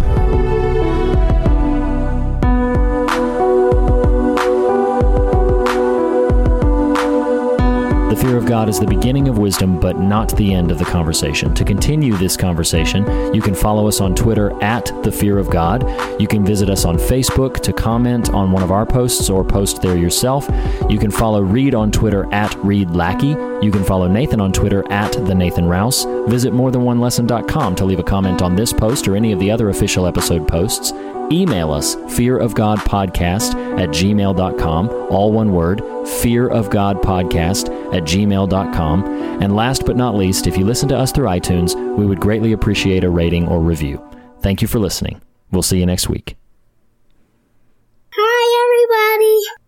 Fear of God is the beginning of wisdom, but not the end of the conversation. To continue this conversation, you can follow us on Twitter at The Fear of God. You can visit us on Facebook to comment on one of our posts or post there yourself. You can follow Reed on Twitter at Reed Lackey. You can follow Nathan on Twitter at The Nathan Rouse. Visit morethanonelesson.com to leave a comment on this post or any of the other official episode posts. Email us fearofgodpodcast at gmail.com, all one word, fearofgodpodcast at gmail.com. And last but not least, if you listen to us through iTunes, we would greatly appreciate a rating or review. Thank you for listening. We'll see you next week. Hi, everybody.